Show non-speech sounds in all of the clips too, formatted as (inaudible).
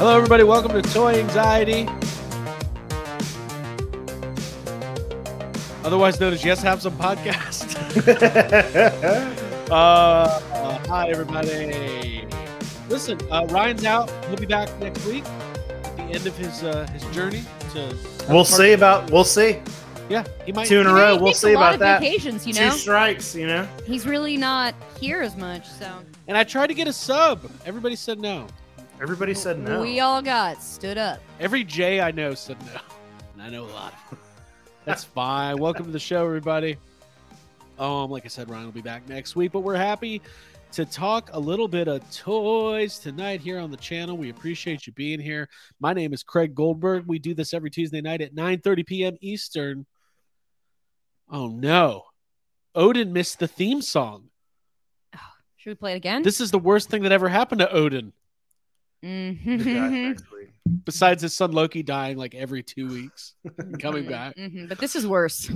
Hello, everybody. Welcome to Toy Anxiety. Otherwise known as Yes Have Some Podcast. (laughs) uh, uh, hi, everybody. Listen, uh, Ryan's out. He'll be back next week at the end of his uh, his journey to. We'll see about. We'll see. Yeah, he might. Two in a row. We'll see about that. Vacations, you Two strikes. You know. he's really not here as much. So And I tried to get a sub. Everybody said no. Everybody said no. we all got stood up. Every J I know said no. And I know a lot. (laughs) That's fine. Welcome to the show, everybody. Um, like I said, Ryan will be back next week, but we're happy to talk a little bit of toys tonight here on the channel. We appreciate you being here. My name is Craig Goldberg. We do this every Tuesday night at 9 30 p.m. Eastern. Oh no. Odin missed the theme song. Should we play it again? This is the worst thing that ever happened to Odin, The guy (laughs) Mhm. besides his son Loki dying like every two weeks coming back. Mhm, But this is worse.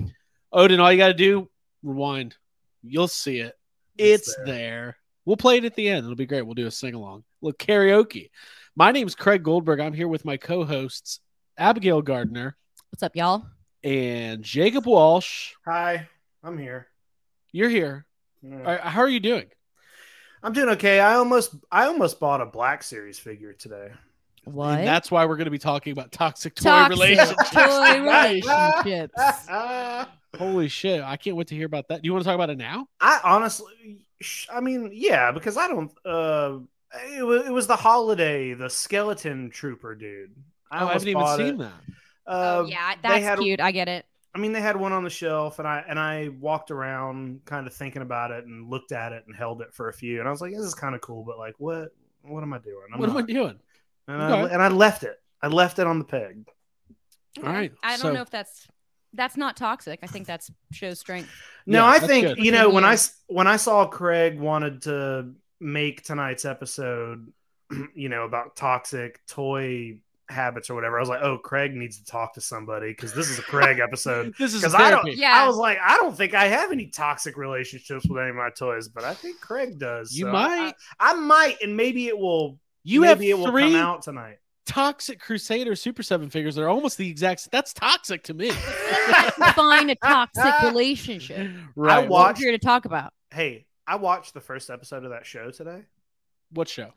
Odin, all you got to do, rewind. You'll see it. It's, It's there. there. We'll play it at the end. It'll be great. We'll do a sing along. Look, karaoke. My name's Craig Goldberg. I'm here with my co hosts, Abigail Gardner What's up, y'all? and Jacob Walsh. Hi, I'm here. You're here. Yeah. All right, how are you doing? I'm doing okay. I almost, I almost bought a Black Series figure today. What? And that's why we're going to be talking about toxic toy Toxic (laughs) relationships. toy relationships. Holy shit. I can't wait to hear about that. Do you want to talk about it now? I honestly, I mean, yeah, because I don't. uh it was, it was the holiday, the skeleton trooper dude. I, Oh, I haven't even seen it. that. Uh, oh, yeah, that's had- cute. I get it. I mean, they had one on the shelf, and I and I walked around, kind of thinking about it, and looked at it, and held it for a few, and I was like, "This is kind of cool," but like, what? What am I doing? I'm what am I doing? And, I, and I left it. I left it on the peg. All right. I don't so- know if that's that's not toxic. I think that's shows strength. No, Yeah, I think good. you know when I when I saw Craig wanted to make tonight's episode, (clears throat) you know, about toxic toy habits or whatever. I was like, oh, Craig needs to talk to somebody because this is a Craig episode. (laughs) This is Because I don't. Yeah. I was like, I don't think I have any toxic relationships with any of my toys, but I think Craig does. You so might. I, I might, and maybe it will. You have maybe it will three come out tonight. toxic Crusader Super Seven figures that are almost the exact. That's toxic to me. Define a toxic (laughs) relationship. right. I What watched- we're here to talk about. Hey, I watched the first episode of that show today, what show?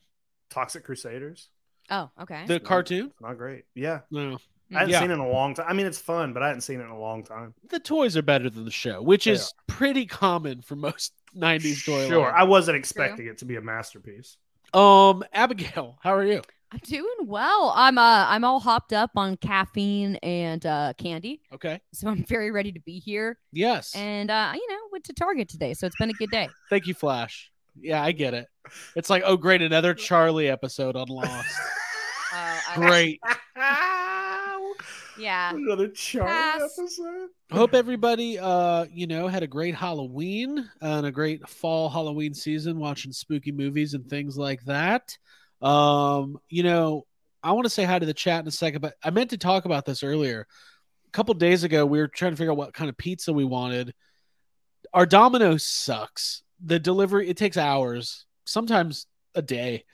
Toxic Crusaders. Oh, okay. The cartoon? It's not great. Yeah, No. I haven't Yeah. seen it in a long time. I mean, it's fun, but I hadn't seen it in a long time. The toys are better than the show, which They is pretty common for most (laughs) '90s toy. Sure, lines. I wasn't expecting it to be a masterpiece. Um, Abigail, how are you? I'm doing well. I'm uh I'm all hopped up on caffeine and uh candy. Okay. So I'm very ready to be here. Yes. And uh, you know, went to Target today, so it's been a good day. Thank you, Flash. Yeah, I get it. It's like, oh, great, another Charlie episode on Lost. (laughs) Great. (laughs) Yeah. Another Charlie Pass. episode. Hope everybody, uh, you know, had a great Halloween and a great fall Halloween season, watching spooky movies and things like that. Um, you know, I want to say hi to the chat in a second, but I meant to talk about this earlier. A couple days ago, we were trying to figure out what kind of pizza we wanted. Our Domino's sucks. The delivery it takes hours, sometimes a day.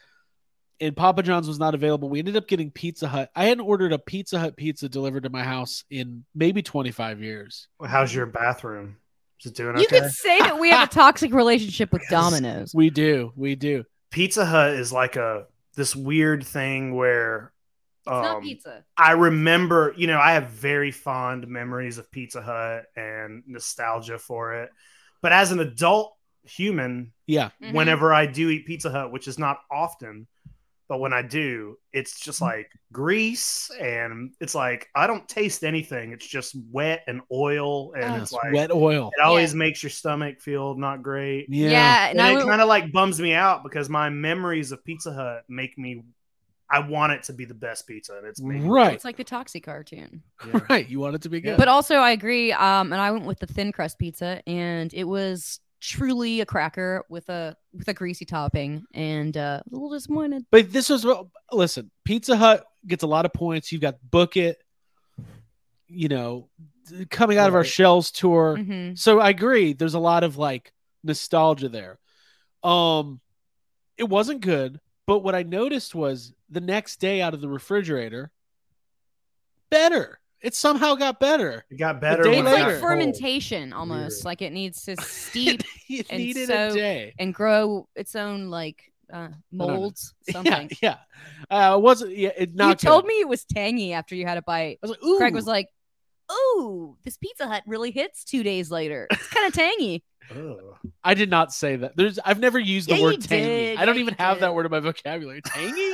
And Papa John's was not available. We ended up getting Pizza Hut. I hadn't ordered a Pizza Hut pizza delivered to my house in maybe 25 years. How's your bathroom? Is it doing You okay? could say that we have a toxic relationship with (laughs) Yes. Domino's. We do. We do. Pizza Hut is like a this weird thing where It's not um, pizza. I remember, you know, I have very fond memories of Pizza Hut and nostalgia for it. But as an adult human, Yeah. Mhm. whenever I do eat Pizza Hut, which is not often, but when I do, it's just Mm. like grease and it's like I don't taste anything. It's just wet and oil and Oh. it's like wet oil. it always makes your stomach feel not great. Yeah. Yeah, and, And I it kind of like bums me out because my memories of Pizza Hut make me I want it to be the best pizza and it's making Right. it's like the Toxic cartoon. (laughs) Yeah. Right. You want it to be good. But also, I agree. Um, and I went with the thin crust pizza, and it was truly a cracker with a with a greasy topping, and uh, a little disappointed. But this was what listen, Pizza Hut gets a lot of points. You've got Book It, you know, coming out of our shells tour. Mhm. So I agree, there's a lot of like nostalgia there. Um it wasn't good, but what I noticed was the next day out of the refrigerator, better. It somehow got better. It got better. day when It's it later. got like cold. fermentation almost. Weird. Like it needs to (laughs) steep it and needed so- a day. and grow its own like uh, molds. (laughs) Something. Yeah, yeah. Uh, it wasn't yeah, it you not told good. me it was tangy after you had a bite. I was like, ooh. Craig was like, "Ooh, this Pizza Hut really hits two days later. It's kind of tangy." (laughs) Ugh. I did not say that. There's I've never used the Yeah, word tangy. did. I don't Yeah, even you have that word in my vocabulary. Tangy?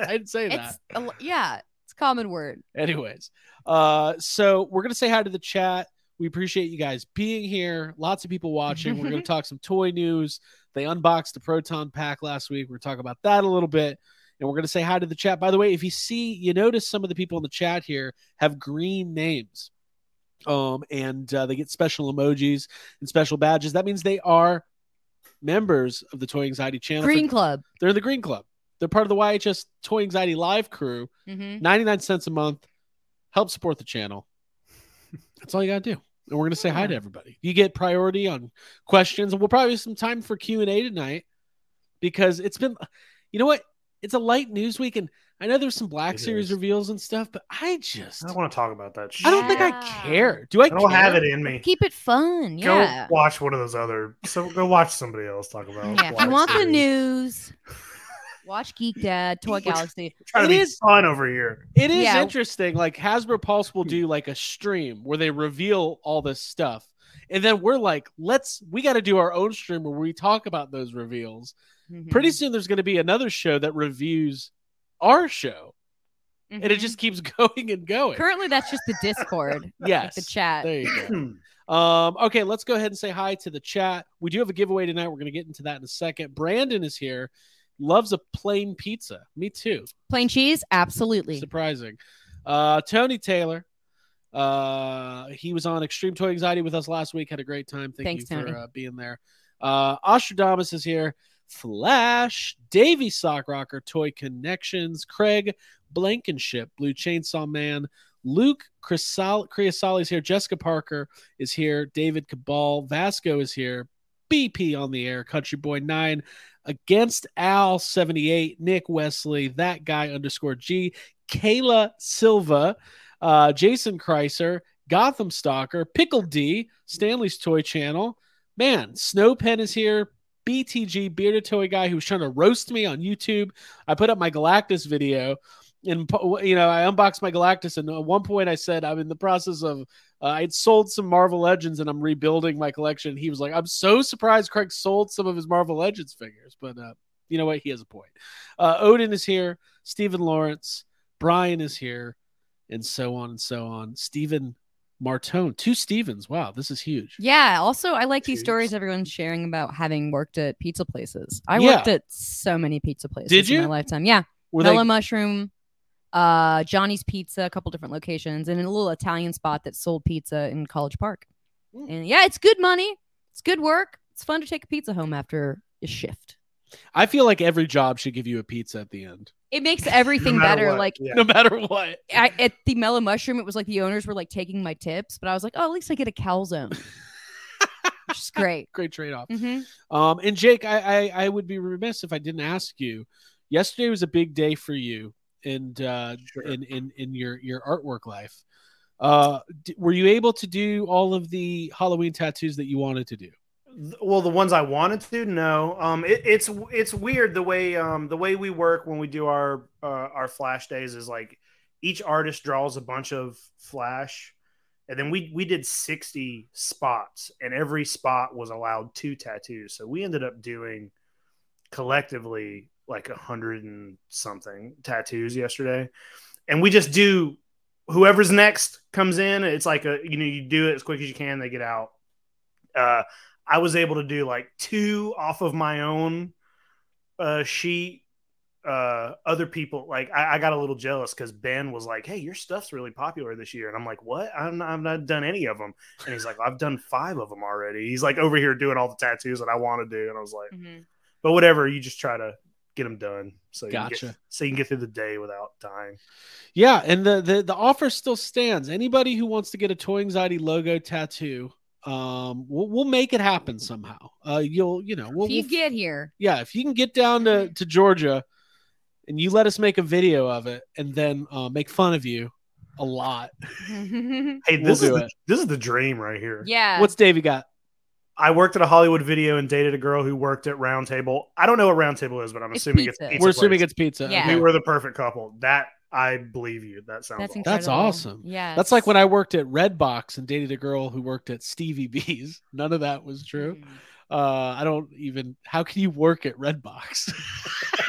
I didn't say that. It's a, l- yeah, it's a common word. Anyways, uh, so we're gonna say hi to the chat. We appreciate you guys being here. Lots of people watching. We're gonna (laughs) talk some toy news. They unboxed the Proton Pack last week. We're gonna talk about that a little bit, and we're gonna say hi to the chat. By the way, if you see, you notice some of the people in the chat here have green names, um, and uh, they get special emojis and special badges. That means they are members of the Toy Anxiety channel. for- Green Club. They're in the Green Club. They're part of the YHS Toy Anxiety Live crew. hmm 99 cents a month. Help support the channel. That's all you got to do. And we're going to say hi to everybody. You get priority on questions. And we'll probably have some time for Q&A tonight because it's been, you know what? It's a light news week. And I know there's some Black It Series is. reveals and stuff, but I just, I don't want to talk about that. Shit. I don't think I care. Do I, I don't care? have it in me. Keep it fun. Yeah. Go watch one of those other. So go watch somebody else talk about. Yeah. If you want the news, watch Geek Dad, Toy (laughs) Galaxy. trying to be is- fun over here. It is Yeah. interesting. Like Hasbro Pulse will do like a stream where they reveal all this stuff. And then we're like, let's we got to do our own stream where we talk about those reveals. Mhm. Pretty soon there's going to be another show that reviews our show. And it Mhm. just keeps (laughs) going and going. currently that's just the Discord, (laughs) yes. the chat. There you go. (clears throat) Um, okay, let's go ahead and say hi to the chat. We do have a giveaway tonight. We're going to get into that in a second. Brandon is here. Loves a plain pizza. Me too. Plain cheese, absolutely. Surprising. Uh, Tony Taylor. Uh, he was on Extreme Toy Anxiety with us last week. Had a great time. Thank Thanks, you for uh, being there. Uh, Ostradamus is here. Flash, Davy Sock Rocker, Toy Connections, Craig Blankenship, Blue Chainsaw Man, Luke Criasali is here. Jessica Parker is here. David Cabal, Vasco is here. BP on the air, Country Boy 9 against Al 78, Nick Wesley, that guy underscore G, Kayla Silva, uh, Jason Kreiser, Gotham Stalker, Pickle D, Stanley's Toy Channel. Man, Snow Pen is here. BTG, Bearded Toy Guy, who was trying to roast me on YouTube. I put up my Galactus video and, you know, I unboxed my Galactus. And at one point I said, I'm in the process of, uh, I'd sold some Marvel Legends and I'm rebuilding my collection. He was like, I'm so surprised Craig sold some of his Marvel Legends figures. But, uh, you know what? He has a point. Uh, Odin is here. Stephen Lawrence. Brian is here. And so on and so on. Stephen Martone. Two Stevens. Wow, this is huge. Yeah. Also, I like these stories everyone's sharing about having worked at pizza places. I Yeah. worked at so many pizza places Did you? in my lifetime. Yeah. Were Mellow they Mushroom, uh, Johnny's Pizza, a couple different locations, and a little Italian spot that sold pizza in College Park. Mm. And yeah, it's good money. It's good work. It's fun to take a pizza home after a shift. I feel like every job should give you a pizza at the end. It makes everything (laughs) No better. what, Like yeah. No matter what. I, at the Mellow Mushroom, it was like the owners were like taking my tips, but I was like, oh, at least I get a calzone, (laughs) which is great. Great trade-off. hmm Um, and Jake, I, I I would be remiss if I didn't ask you. Yesterday was a big day for you, and uh, Sure. in in in your your artwork life. Uh, d- were you able to do all of the Halloween tattoos that you wanted to do? well the ones i wanted to no um it, it's it's weird the way um the way we work when we do our uh, our flash days is like each artist draws a bunch of flash and then we we did 60 spots and every spot was allowed two tattoos so we ended up doing collectively like a hundred and something tattoos yesterday, and we just do whoever's next comes in. It's like a you know you do it as quick as you can. They get out. Uh, I was able to do like two off of my own uh, sheet. Uh, other people like I, I got a little jealous because Ben was like, "Hey, your stuff's really popular this year," and I'm like, "What? I'm not, I've not done any of them." And he's like, "I've done five of them already." He's like over here doing all the tattoos that I want to do, and I was like, Mhm. "But whatever, you just try to get them done so you can Gotcha. get, so you can get through the day without dying." Yeah, and the, the the offer still stands. Anybody who wants to get a Toy Anxiety logo tattoo, um, we'll, we'll make it happen somehow. Uh, you'll you know we'll, If you we'll- get here, yeah if you can get down to to Georgia, and you let us make a video of it, and then uh, make fun of you a lot. (laughs) Hey, We'll this is the, it. this is the dream right here. yeah. What's Davey got? I worked at a Hollywood video and dated a girl who worked at Roundtable. I don't know what Roundtable is, but I'm It's assuming pizza. it's pizza. We're assuming it's pizza. Yeah. we were the perfect couple. That I believe you. That sounds That's awesome. That's awesome. Yeah. That's like when I worked at Redbox and dated a girl who worked at Stevie B's. (laughs) None of that was true. Mhm. Uh, I don't even. How can you work at Redbox?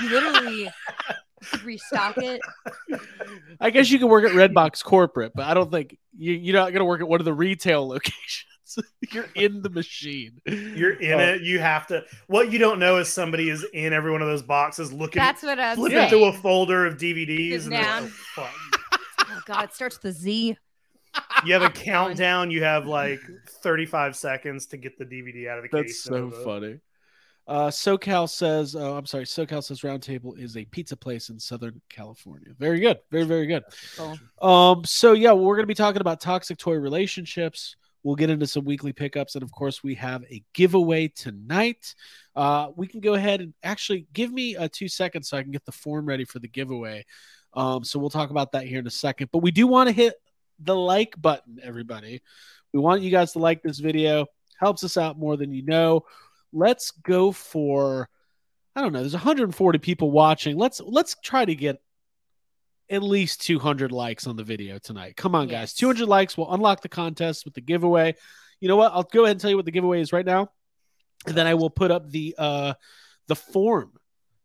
You literally restock it. I guess you can work at Redbox corporate, but I don't think you, you're not going to work at one of the retail (laughs) locations. (laughs) you're in the machine. You're in Oh. it. You have to. What you don't know is somebody is in every one of those boxes looking, That's what I was flipping saying. through a folder of DVDs. Sit And down. like, "Oh. (laughs) Oh god, it starts with the Z. You have a (laughs) countdown. You have like 35 seconds to get the DVD out of the That's case. so funny. Uh, SoCal says, oh, I'm sorry, SoCal says Roundtable is a pizza place in Southern California. Very good. Very, very good. Cool. Um, so yeah, we're going to be talking about toxic toy relationships. We'll get into some weekly pickups, and of course, we have a giveaway tonight. Uh, we can go ahead and actually give me uh, two seconds so I can get the form ready for the giveaway. Um, so we'll talk about that here in a second. But we do want to hit the like button, everybody. We want you guys to like this video. Helps us out more than you know. Let's go for I don't know. There's 140 people watching. Let's let's try to get at least 200 likes on the video tonight. Come on, guys. 200 likes will unlock the contest with the giveaway. You know what? I'll go ahead and tell you what the giveaway is right now, and then I will put up the uh the form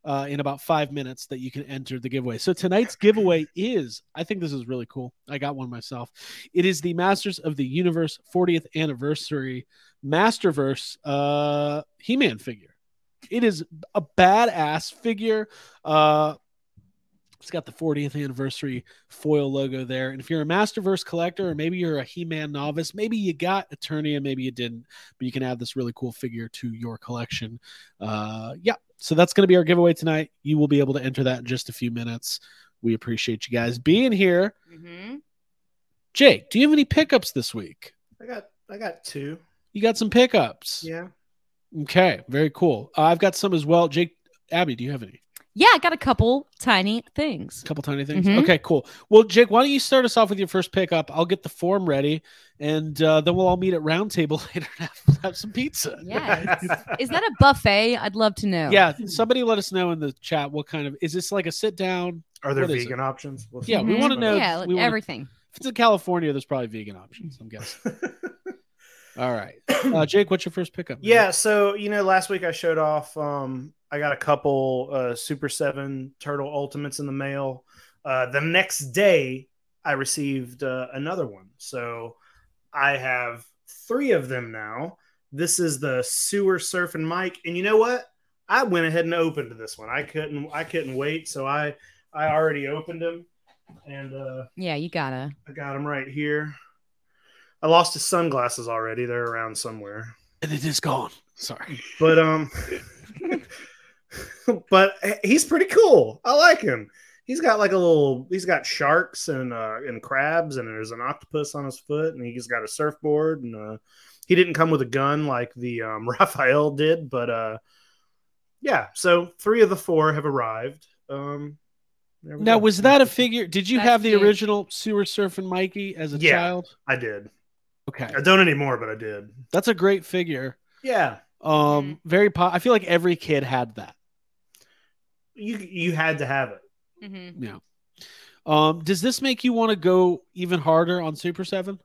uh, in about five minutes that you can enter the giveaway. So tonight's giveaway is, I think this is really cool. I got one myself. It is the Masters of the Universe 40th anniversary Masterverse uh, He-Man figure. It is a badass figure. Uh, it's got the 40th anniversary foil logo there. And if you're a Masterverse collector, or maybe you're a He-Man novice, maybe you got Eternia, maybe you didn't, but you can add this really cool figure to your collection. Uh, yeah, so that's going to be our giveaway tonight. You will be able to enter that in just a few minutes. We appreciate you guys being here. Mm-hmm. Jake, do you have any pickups this week? I got I got two. You got some pickups. Yeah. Okay, very cool. Uh, I've got some as well. Jake, Abby, do you have any? Yeah, I got a couple tiny things. A couple tiny things. Mhm. Okay, cool. Well, Jake, why don't you start us off with your first pickup? I'll get the form ready, and uh, then we'll all meet at roundtable (laughs) later and have, have some pizza. Yeah. (laughs) Is that a buffet? I'd love to know. Yeah, somebody let us know in the chat what kind of is this like a sit down? Are there What is vegan options? What's- Yeah, we Mhm. want to know. Yeah, like we wanna- everything. if it's in California, there's probably vegan options. I'm guessing. (laughs) All right, uh, (clears throat) Jake, what's your first pickup? man? Yeah, so you know, last week I showed off. Um, I got a couple uh, Super Seven Turtle Ultimates in the mail. Uh, the next day, I received uh, another one. So I have three of them now. This is the Sewer Surfing Mike, and you know what? I went ahead and opened this one. I couldn't. I couldn't wait, so I I already opened them, and uh, Yeah, you gotta. I got them right here. I lost his sunglasses already. They're around somewhere and it is gone. Sorry. but um (laughs) but he's pretty cool i like him he's got like a little he's got sharks and uh and crabs and there's an octopus on his foot and he's got a surfboard and uh he didn't come with a gun like the um (laughs) raphael did but uh yeah so three of the four have arrived um Now, go. was that a figure? Did you That's have the cute. original Sewer Surfing Mikey as a Yeah. child? i did Okay, i don't anymore but i did that's a great figure. yeah Um, very. Po- I feel like every kid had that. you you had to have it Mm-hmm. Yeah. Um, does this make you want to go even harder on Super Seven?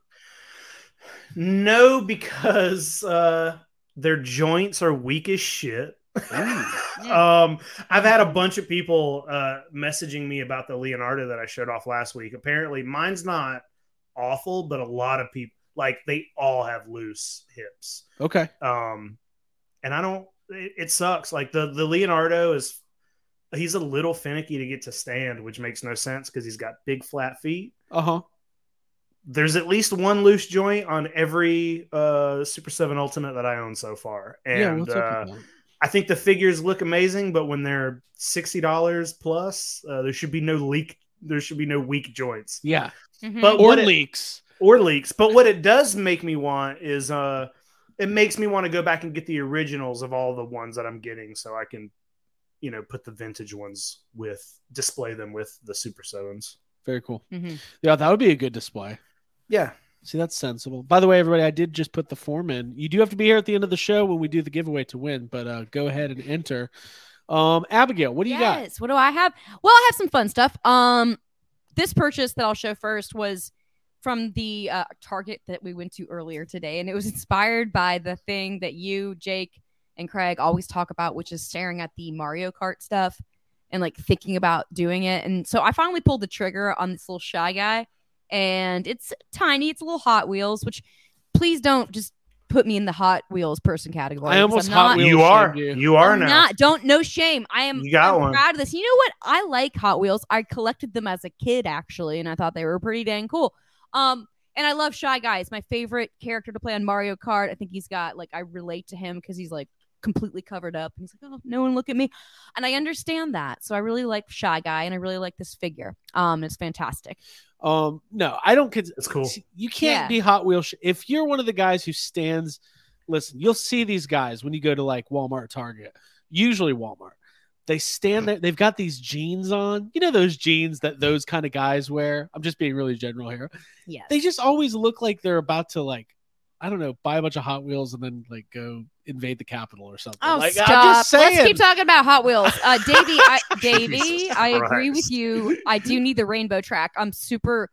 No, because uh, their joints are weak as shit. (laughs) um, I've had a bunch of people uh, messaging me about the Leonardo that I showed off last week. Apparently, mine's not awful, but a lot of people like they all have loose hips. Okay. Um, and I don't. It, it sucks. Like the the Leonardo is, he's a little finicky to get to stand, which makes no sense because he's got big flat feet. Uh huh. There's at least one loose joint on every uh Super Seven Ultimate that I own so far, and yeah. What's uh, up with that? I think the figures look amazing, but when they're sixty dollars plus, uh, there should be no leak. There should be no weak joints Yeah. Mhm. But Or what it- leaks. Or leaks. But what it does make me want is, uh, it makes me want to go back and get the originals of all the ones that I'm getting, so I can, you know, put the vintage ones with display them with the Super Sevens. Very cool. Mhm. Yeah, that would be a good display. Yeah, See, that's sensible. By the way, everybody, I did just put the form in. You do have to be here at the end of the show when we do the giveaway to win, but uh, go ahead and enter. Um, Abigail, what do you got? yes. What do I have? Well, I have some fun stuff. Um, this purchase that I'll show first was from the uh, Target that we went to earlier today, and it was (laughs) inspired by the thing that you, Jake, and Craig always talk about, which is staring at the Mario Kart stuff and like thinking about doing it. And so I finally pulled the trigger on this little shy guy, and it's tiny. It's a little Hot Wheels, which please don't just put me in the Hot Wheels person category. I 'cause almost I'm Hot not- Wheels you are. you. You are I'm now. not. Don't no shame. I am. You got I'm one. Proud of this. You know what? I like Hot Wheels. I collected them as a kid actually, and I thought they were pretty dang cool. Um, and I love Shy Guy. It's my favorite character to play on Mario Kart. I think he's got like I relate to him because he's like completely covered up, and he's like, oh, no one look at me, and I understand that. So I really like Shy Guy, and I really like this figure. Um, it's fantastic. Um, no, I don't. Cons- It's cool. You can't Yeah. be Hot Wheels sh- if you're one of the guys who stands. Listen, you'll see these guys when you go to like Walmart, Target, usually Walmart. They stand there. They've got these jeans on. You know those jeans that those kind of guys wear. I'm just being really general here. Yeah. They just always look like they're about to like, I don't know, buy a bunch of Hot Wheels and then like go invade the Capitol or something. Oh, like, stop. I'm just saying. Let's keep talking about Hot Wheels. Uh, (laughs) Davey, I, Davey, I agree with you. I do need the rainbow track. I'm super.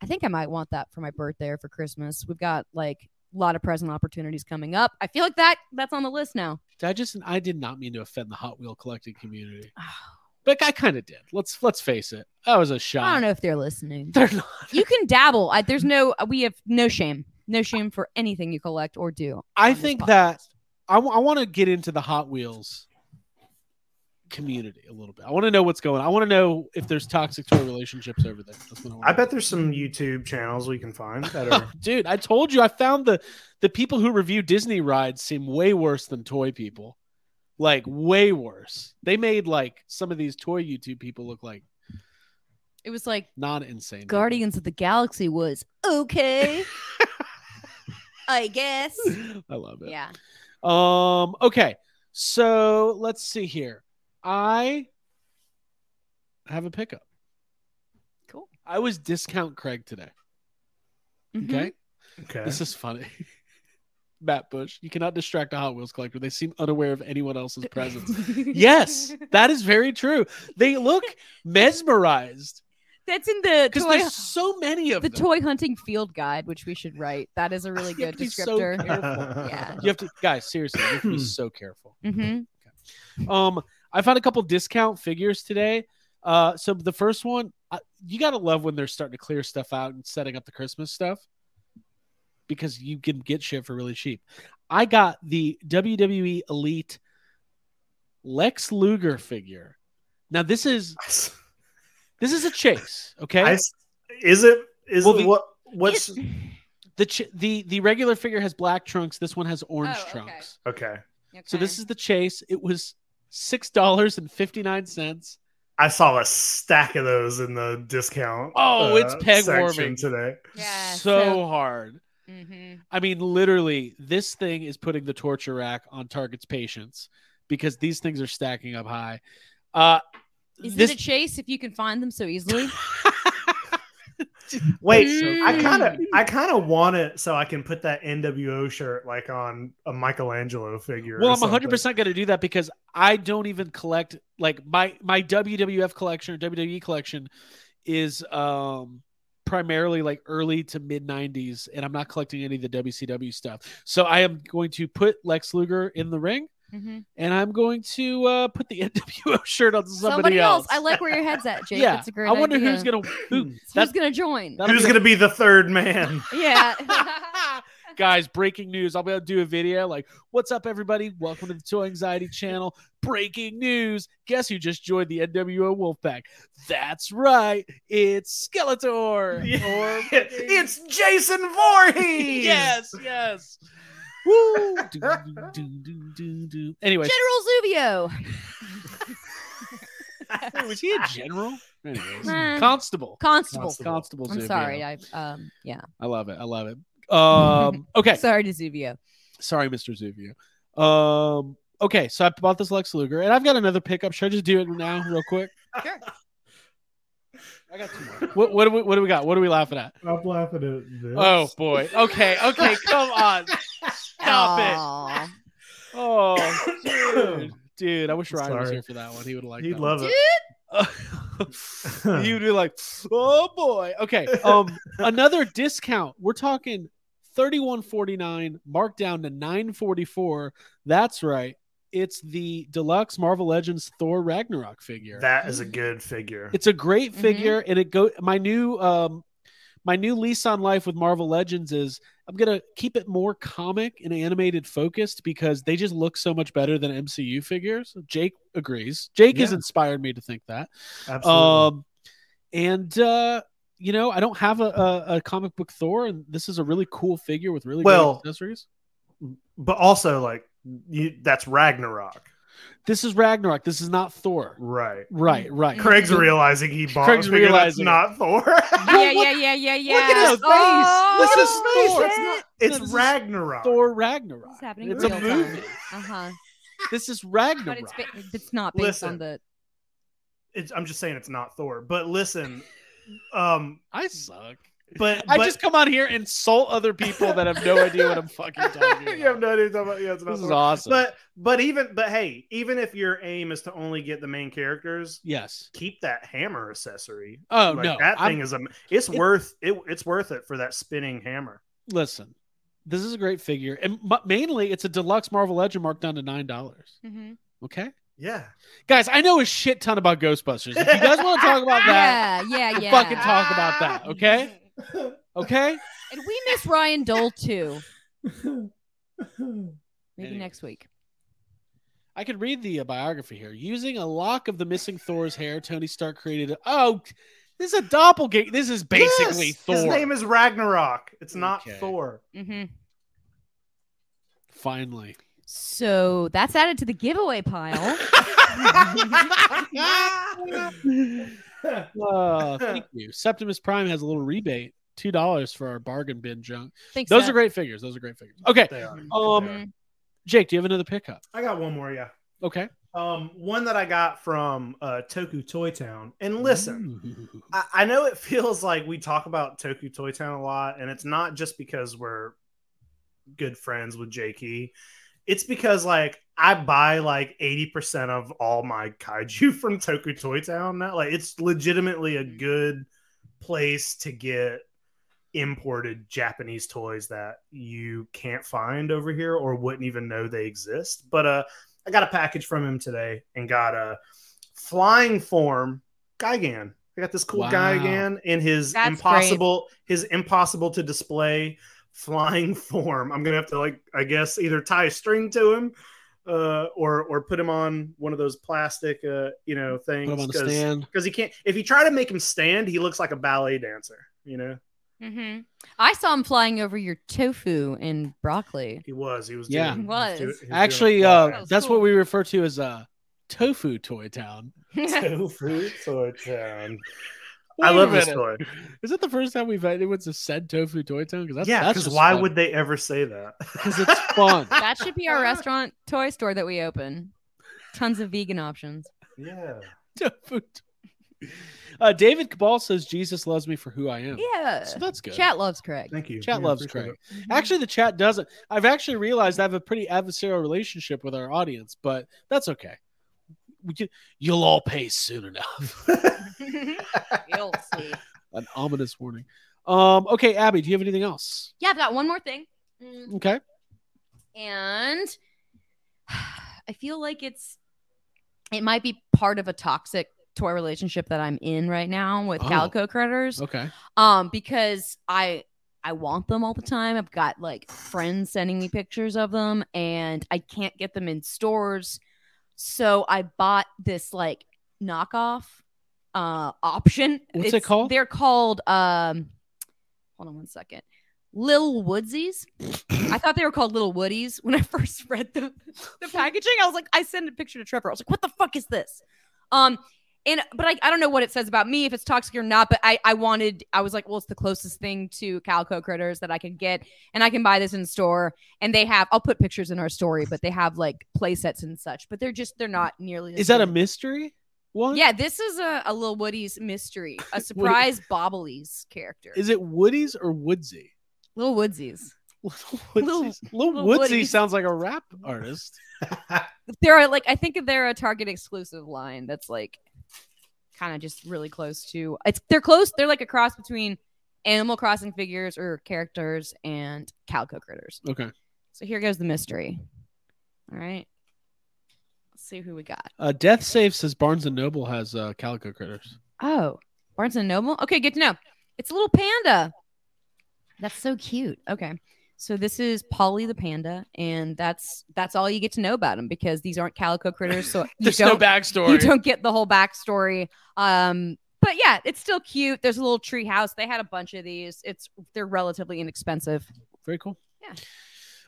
I think I might want that for my birthday or for Christmas. We've got like a lot of present opportunities coming up. I feel like that that's on the list now. I just I did not mean to offend the Hot Wheel collecting community, (sighs) oh. but I kind of did. Let's let's face it. That was a shot. I don't know if they're listening. They're not. You can dabble. I, there's no. We have no shame. No shame for anything you collect or do. I think that I want to get into the Hot Wheels community a little bit. I want to know what's going. on. I want to know if there's toxic toy relationships over there. That's what I, I bet there's some YouTube channels we can find that are. (laughs) Dude, I told you I found the the people who review Disney rides seem way worse than toy people. Like way worse. They made like some of these toy YouTube people look like it was like not insane. people. Guardians of the Galaxy was okay. (laughs) I guess. I love it. Yeah. Um. Okay. So let's see here. I have a pickup. Cool. I was discount Craig today. Mhm. Okay. Okay. This is funny. (laughs) Matt Bush, you cannot distract a Hot Wheels collector. They seem unaware of anyone else's presence. (laughs) yes, that is very true. They look mesmerized That's in the because there's so many of the them. toy hunting field guide, which we should write. That is a (laughs) really good to be so careful. Yeah. You have to, guys. Seriously, you have to be (clears throat) so careful. Mm-hmm. Um, I found a couple discount figures today. Uh, so the first one, uh, you gotta love when they're starting to clear stuff out and setting up the Christmas stuff because you can get shit for really cheap. I got the WWE Elite Lex Luger figure. Now this is (laughs) this is a chase, okay? I, is it? Is Well, it the- what? What's (laughs) the ch- the the regular figure has black trunks. This one has orange Oh, okay. trunks. okay? So this is the chase. It was six dollars and fifty nine cents. I saw a stack of those in the discount. Oh, it's peg warming. today. Yeah, so, so- hard. hmm I mean, literally, this thing is putting the torture rack on Target's patience because these things are stacking up high. Uh, Is this it a chase if you can find them so easily? (laughs) (laughs) Wait, Mm. I kind of, I kind of want it so I can put that NWO shirt like on a Michelangelo figure. well, I'm 100 percent going to do that because I don't even collect like my my WWF collection or WWE collection is um primarily like early to mid 90s and I'm not collecting any of the WCW stuff. So I am going to put Lex Luger in the ring Mhm. and I'm going to uh, put the (laughs) NWO shirt on somebody, Somebody else. else. I like where your head's at, (laughs) Jake. yeah, That's a great I wonder idea. who's gonna who. Who's (laughs) gonna join? Who's be- gonna be the third man? Yeah. guys? Breaking news! I'll be able to do a video like, "What's up, everybody? Welcome to the Toy Anxiety Channel. Breaking news! Guess who just joined the NWO Wolfpack? That's right, it's Skeletor. Or it's Jason Voorhees. yes, yes. Woo! Do, do, do, do, do, do. Anyway, General Zuvio. Wait, (laughs) was he a general? Anyways, constable. Constable. Constable. Constable. I'm Zuvio. sorry. I um yeah. I love it. I love it. Um, (laughs) okay. Sorry to Zuvio. Sorry, Mr. Zuvio. Um, okay, so I bought this Lex Luger, and I've got another pickup. Should I just do it now, real quick? Sure. I got two more. What, what, do we, what do we got? What are we laughing at? I'm laughing at this. Oh boy. Okay. Okay. Come on. Stop it. (laughs) Oh, dude. (coughs) Dude, I wish Ryan was here for that one. He would have liked He'd that love Dude. it. (laughs) You'd be like, oh boy. Okay. Um, (laughs) another discount. We're talking thirty-one forty-nine, marked down to nine forty-four. That's right. It's the deluxe Marvel Legends Thor Ragnarok figure. that is a good figure. It's a great Mhm. figure, and it go. My new um, my new lease on life with Marvel Legends is I'm gonna keep it more comic and animated focused because they just look so much better than MCU figures. Jake agrees. Jake has inspired me to think that. Absolutely. Um, and uh, you know, I don't have a, a, a comic book Thor, and this is a really cool figure with really Well- great accessories. but also, like, you, that's Ragnarok. This is Ragnarok. This is not Thor. Right. Right, right. Craig's The- realizing he bought Craig's a figure that's realizing not Thor. (laughs) Yeah, yeah, yeah, yeah, yeah. Look at his face. Oh, Look at his shit. face. It's, not, it's This is Ragnarok. Thor Ragnarok. This is happening It's a real movie. Uh huh. This is But Ragnarok. it's ba- it's not based on the. It's, I'm just saying it's not Thor. But listen, um, I suck. But, I but- just come on here and insult other people that have no idea what I'm fucking (laughs) talking about. you have no idea what I'm talking about. Yeah, it's not this is awesome. But but even but hey, even if your aim is to only get the main characters, yes. keep that hammer accessory. Oh Like, no. that I'm- thing is a it's It- worth it. It's worth it for that spinning hammer. listen. This is a great figure, and mu- mainly it's a deluxe Marvel Legend marked down to nine dollars. Mhm. Okay, Yeah, guys, I know a shit ton about Ghostbusters. If you guys want to talk about (laughs) that, Yeah, yeah, we'll yeah. fucking talk about that. Okay, okay. And we miss Ryan Dole too. Maybe Anyway. next week. I could read the uh, biography here. Using a lock of the missing Thor's hair, Tony Stark created. A, oh, this is a doppelganger. This is basically Yes! Thor. His name is Ragnarok. It's not Okay. Thor. hmm Finally. So that's added to the giveaway pile. (laughs) (laughs) Uh, (laughs) thank you. Septimus Prime has a little rebate, two dollars for our bargain bin junk. Thanks. Those Seth. are great figures. Those are great figures. Okay, They are. Um, They are. Jake, do you have another pickup? I got one more. Yeah. Okay. Um, one that I got from uh, Toku Toy Town. And listen, I, I know it (laughs) feels like we talk about Toku Toy Town a lot, and it's not just because we're good friends with Jakey. It's because like I buy like 80% of all my kaiju (laughs) from Toku Toy Town now. Like it's legitimately a good place to get imported Japanese toys that you can't find over here or wouldn't even know they exist. But uh I got a package from him today and got a flying form Gigan. I got this cool Wow. Gigan in his That's impossible his impossible to display flying (laughs) form. I'm gonna have to like I guess either tie a string to him uh or or put him on one of those plastic uh you know things Put him on the because he can't if you try to make him stand he looks like a ballet dancer you know hmm I saw him flying over your tofu in broccoli. he was he was Yeah. He was. doing- he doing Actually, a uh, That was that's cool. what we refer to as uh, tofu toy town. (laughs) tofu toy town. Wait I a love this minute. toy. Is it the first time we've had anyone to said tofu toy town? Because that's yeah, because why fun. would they ever say that? (laughs) Because it's fun. (laughs) that should be our restaurant toy store that we open. Tons of vegan options. yeah. tofu. (laughs) Uh, David Cabal says Jesus loves me for who I am. Yeah. So that's good. Chat loves Craig. Thank you. Chat Yeah, loves Craig. it. Actually, the chat doesn't. I've actually realized I have a pretty adversarial relationship with our audience, but that's okay. We can, you'll all pay soon enough. (laughs) (laughs) You'll see. An ominous warning. Um. Okay, Abby, do you have anything else? Yeah, I've got one more thing. Mm, Okay. And (sighs) I feel like it's it might be part of a toxic toy relationship that I'm in right now with Oh. calico critters. Okay. Um, because I I want them all the time. I've got like friends sending me pictures of them, and I can't get them in stores. So I bought this like knockoff uh option. What's it called? They're called um hold on one second. Little Woodsies. I thought they were called Little Woodies when I (laughs) first read the, the packaging. I was like, I sent a picture to Trevor. I was like, what the fuck is this? Um, and but I, I don't know what it says about me if it's toxic or not. But I I wanted I was like, well, it's the closest thing to calico critters that I can get, and I can buy this in store. And they have I'll put pictures in our story, but they have like play sets and such. But they're just they're not nearly. as Is that a mystery one? Yeah, this is a, a little Woody's mystery, a surprise Bobbleys character. Is it Woody's or Woodsy? Little Woodsies. (laughs) Little Woodsies. Little, little Woodsy Woodies. sounds like a rap artist. there are like I think they're a Target exclusive line that's like kind of just really close to it's they're close they're like a cross between Animal Crossing figures or characters and Calico critters. Okay. So here goes the mystery. All right. Let's see who we got. Uh, Death Safe says Barnes and Noble has uh, calico critters. Oh, Barnes and Noble. Okay, good to know. It's a little panda. That's so cute. Okay. So this is Polly the panda, and that's that's all you get to know about him because these aren't calico critters. So (laughs) you There's no don't backstory. you don't get the whole backstory. Um, but yeah, it's still cute. There's a little tree house. They had a bunch of these. It's they're relatively inexpensive. Very cool. Yeah.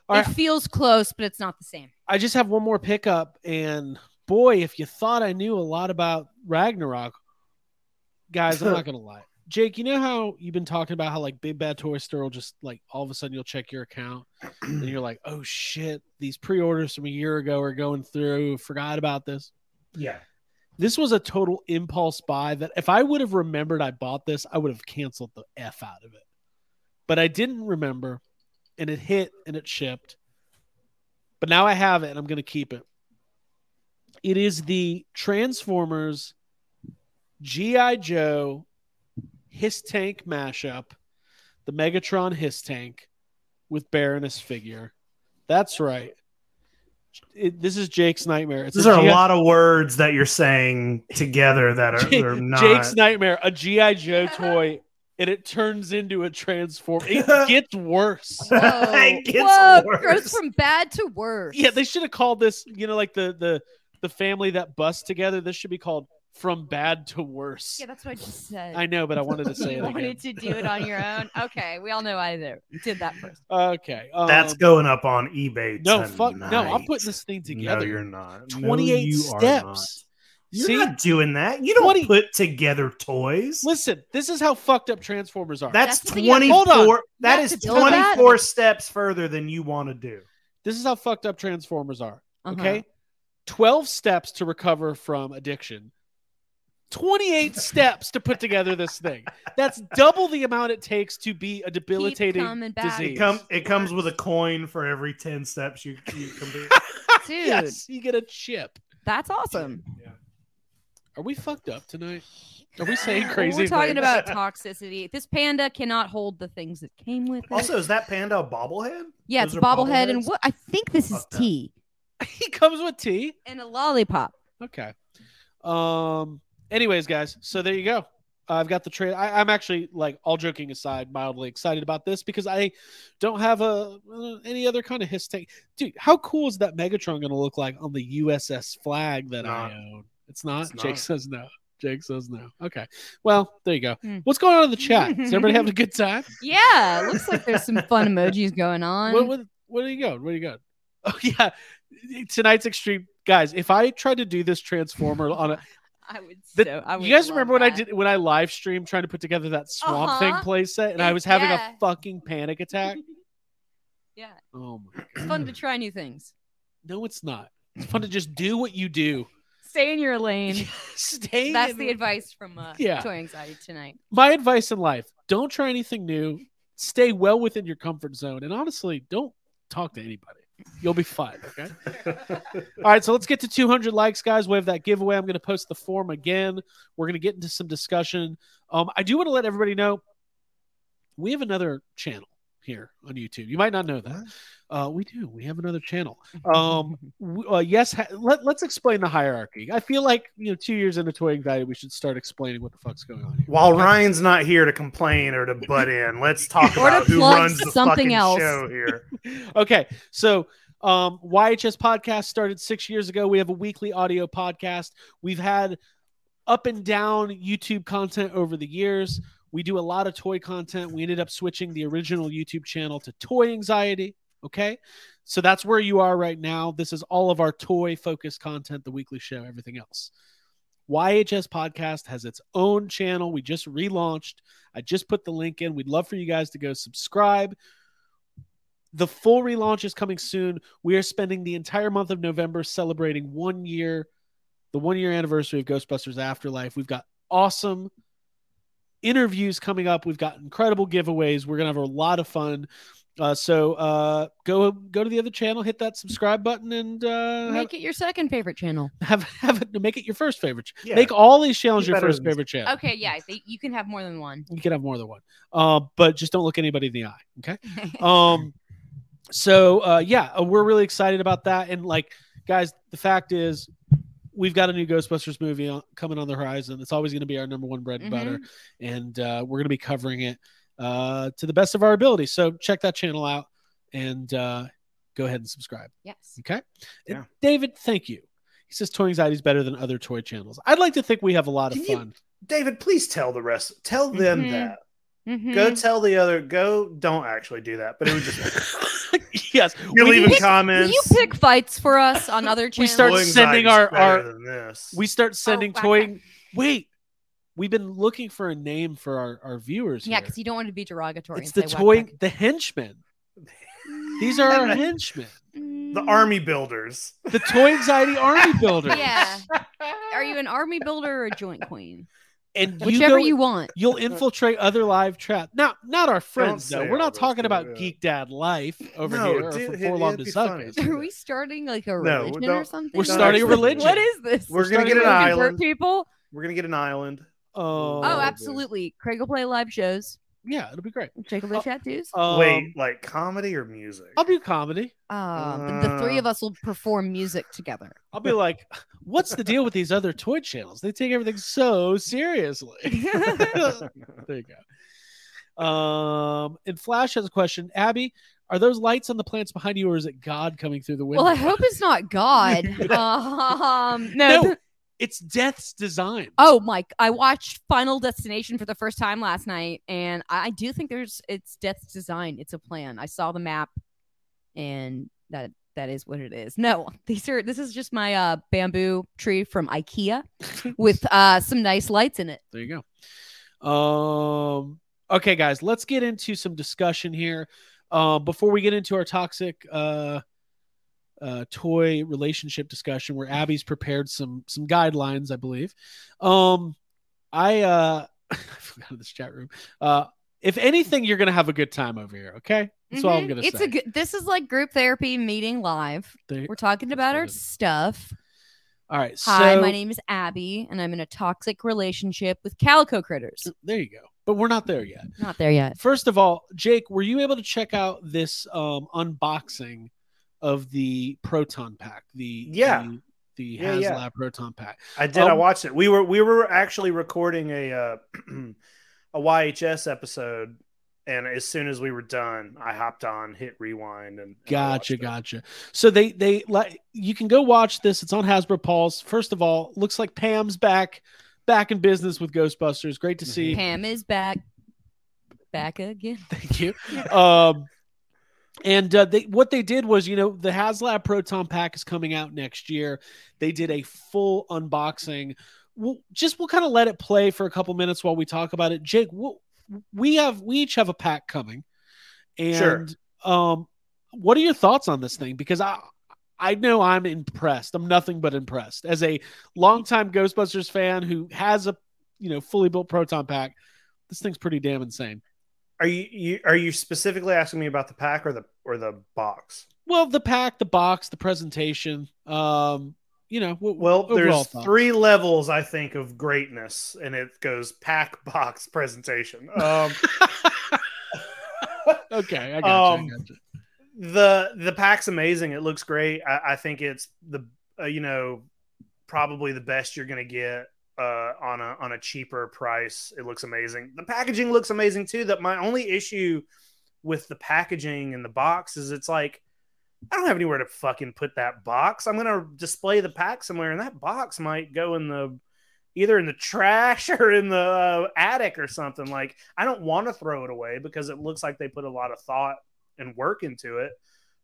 All it right. feels close, but it's not the same. I just have one more pickup, and boy, if you thought I knew a lot about Ragnarok, guys, I'm not (laughs) gonna lie. Jake, you know how you've been talking about how like Big Bad Toy Store will just like all of a sudden you'll check your account and (clears throat) you're like, oh shit, these pre-orders from a year ago are going through. Forgot about this. Yeah. This was a total impulse buy that if I would have remembered I bought this, I would have canceled the F out of it. But I didn't remember and it hit and it shipped. But now I have it and I'm going to keep it. It is the Transformers G.I. Joe HISS Tank mashup, the Megatron HISS Tank with Baroness figure. That's right. It, this is Jake's nightmare. It's These are a lot of words that you're saying together that are, are not. Jake's nightmare, a GI Joe toy, and it turns into a transform. It (laughs) gets worse. (laughs) It gets Whoa, worse. goes from bad to worse. Yeah, they should have called this. You know, like the the the family that busts together. This should be called from bad to worse. Yeah, that's what I just said. I know, but I (laughs) wanted to say you it wanted again. to do it on your own. Okay, we all know I did, did that first. Okay, um, That's going up on eBay. no fuck. No, I'm putting this thing together. No, together. you're not. No, 28 you are not. steps. You're See, not doing that. You don't 20 put together toys. listen. This is how fucked up Transformers are. That's That's the thing you have to- 24. Hold on. That You is have to build that. 24 steps further than you want to do. this is how fucked up Transformers are. Uh-huh. Okay, twelve steps to recover from addiction. 28 steps to put together this thing. That's double the amount it takes to be a debilitating disease. It, come, it comes with a coin for every 10 steps you, you complete. (laughs) Dude, yes, you get a chip. that's awesome. Yeah. Are we fucked up tonight? (laughs) Are we saying crazy? We're talking things? about (laughs) toxicity. This panda cannot hold the things that came with it. Also, is that panda a bobblehead? yeah, it's those a bobblehead and what I think this is Fuck tea he comes with tea. and a lollipop. Okay. Um. Anyways, guys, so there you go. I've got the trade. I'm actually like all joking aside, mildly excited about this because I don't have a uh, any other kind of HISS tank. Dude, how cool is that Megatron going to look like on the USS Flagg that I own? It's not. It's Jake not. says no. Jake says no. Okay. Well, there you go. Hmm. What's going on in the chat? Is everybody having a (laughs) good time? Yeah, looks like there's some fun emojis going on. What, what, what are you going? Where are you going? (laughs) Oh yeah, tonight's extreme guys. If I tried to do this transformer on a, I would the- so. I would you guys love remember when I did when I live streamed trying to put together that swamp Uh-huh. thing playset, and I was having yeah. a fucking panic attack. (laughs) Yeah, Oh my it's fun to try new things. no, it's not. It's fun to just do what you do. Stay in your lane. (laughs) Stay. That's in- the advice from uh, Yeah. Toy Anxiety tonight. My advice in life: don't try anything new. Stay well within your comfort zone, and honestly, don't talk to anybody. You'll be fine. Okay. All right, so let's get to 200 likes, guys. We have that giveaway. I'm going to post the form again. We're going to get into some discussion. Um, I do want to let everybody know we have another channel here on YouTube. You might not know that. Uh, we do. We have another channel. (laughs) Um, w- uh, yes. Ha- let, let's explain the hierarchy. I feel like you know, two years into Toy Anxiety, we should start explaining what the fuck's going on here. While Ryan's not here to complain or to butt in, (laughs) let's talk about who plug runs the something fucking else. show here. (laughs) okay, so um, YHS podcast started six years ago. We have a weekly audio podcast. We've had up and down YouTube content over the years. We do a lot of toy content. We ended up switching the original YouTube channel to Toy Anxiety. Okay, so that's where you are right now. This is all of our toy focused content, the weekly show, everything else. YHS podcast has its own channel. We just relaunched. I just put the link in. We'd love for you guys to go subscribe. The full relaunch is coming soon. We are spending the entire month of November celebrating one year, the one year anniversary of Ghostbusters Afterlife. We've got awesome interviews coming up. We've got incredible giveaways. We're gonna have a lot of fun. Uh, so uh, go go to the other channel, hit that subscribe button, and uh, have, Make it your second favorite channel. have have it make it your first favorite. Yeah. Make all these channels your first favorite channel. Okay, yeah, they, you can have more than one. You can have more than one, uh, but just don't look anybody in the eye. Okay. (laughs) um so uh yeah uh, we're really excited about that and like guys the fact is we've got a new ghostbusters movie on, coming on the horizon it's always going to be our number one bread and butter and uh we're going to be covering it uh to the best of our ability so check that channel out and uh go ahead and subscribe yes. okay Yeah. David thank you he says toy anxiety is better than other toy channels i'd like to think we have a lot of Can you- fun David, please tell the rest. Tell them Mhm. that. Mhm. Go tell the other. Go. Don't actually do that. But it would just. (laughs) (laughs) yes You're we- leaving pick- comments. You pick fights for us on other channels. We start Toy sending our- better our- than this. we start oh, sending wow, toy wait we've been looking for a name for our, our viewers yeah, because you don't want to be derogatory. it's and the say toy whack the henchmen (laughs) these are our henchmen the army builders. the toy anxiety army (laughs) builders Yeah. Are you an army builder or a joint queen? And you Whichever go, you want. you'll infiltrate other live chat now not our friends though we're not talking about yeah. Geek Dad Life over No, here dude, or it- from Forlorn it'd to be. Suckers. Are we starting like a No, religion or don't- something? We're No, starting a religion. What is this? We're gonna gonna get an starting a Convert island. people? We're gonna get an island. Oh, Oh, oh absolutely. Craig will play live shows. Yeah it'll be great Jake will play Oh, tattoos. um, Wait, like comedy or music? I'll do comedy Uh, but the three uh, of us will perform music together. I'll be like, what's the deal with these other toy channels? They take everything so seriously. (laughs) (laughs) there you go. Um, and Flash has a question. Abby, are those lights on the plants behind you, or is it God coming through the window? well, I hope it's not God. (laughs) um, no. no, it's Death's design. Oh, Mike, I watched Final Destination for the first time last night, and I do think there's it's Death's design. It's a plan. I saw the map, and that that is what it is. No, (laughs) these are this is just my uh bamboo tree from IKEA (laughs) with uh some nice lights in it. There you go. Um, okay, guys, let's get into some discussion here. Uh, before we get into our toxic uh, uh, toy relationship discussion, where Abby's prepared some some guidelines, I believe. Um, I uh, (laughs) I forgot this chat room. Uh, if anything, you're gonna have a good time over here. Okay, that's all I'm Mhm. gonna It's say. a good. This is like group therapy meeting live. There- We're talking about our what it is. stuff. all right, so Hi, my name is Abby, and I'm in a toxic relationship with calico critters. there you go. But we're not there yet. Not there yet. First of all, Jake, were you able to check out this um, unboxing of the Proton Pack? The Yeah. the, the Yeah, HasLab yeah. Proton Pack. I did. I Um, watched it. We were we were actually recording a uh, (clears throat) a YHS episode, and as soon as we were done, I hopped on, hit rewind, and, and Gotcha, gotcha. So they they like you can go watch this. It's on Hasbro Pulse. First of all, looks like Pam's back back in business with Ghostbusters. Great to see. Pam is back. Back again. (laughs) Thank you. Um, and uh, they what they did was, you know, the HasLab Proton Pack is coming out next year. They did a full unboxing. We'll just we'll kind of let it play for a couple minutes while we talk about it. Jake, we'll, we have we each have a pack coming, and Sure. um, what are your thoughts on this thing? Because I. I know I'm impressed. I'm nothing but impressed. As a longtime Ghostbusters fan who has a, you know, fully built proton pack, this thing's pretty damn insane. Are you, you are you specifically asking me about the pack or the or the box? Well, the pack, the box, the presentation. Um, you know, w- Well, there's thoughts. three levels I think of greatness, and it goes pack, (laughs) box, presentation. Um, (laughs) Okay, I got Um, you. I got you. the the pack's amazing. It looks great. I, I think it's the uh, you know probably the best you're gonna get uh, on a on a cheaper price. It looks amazing. The packaging looks amazing too. That my only issue with the packaging and the box is it's like I don't have anywhere to fucking put that box. I'm gonna display the pack somewhere, and that box might go in the either in the trash (laughs) or in the uh, attic or something. Like I don't want to throw it away because it looks like they put a lot of thought and work into it.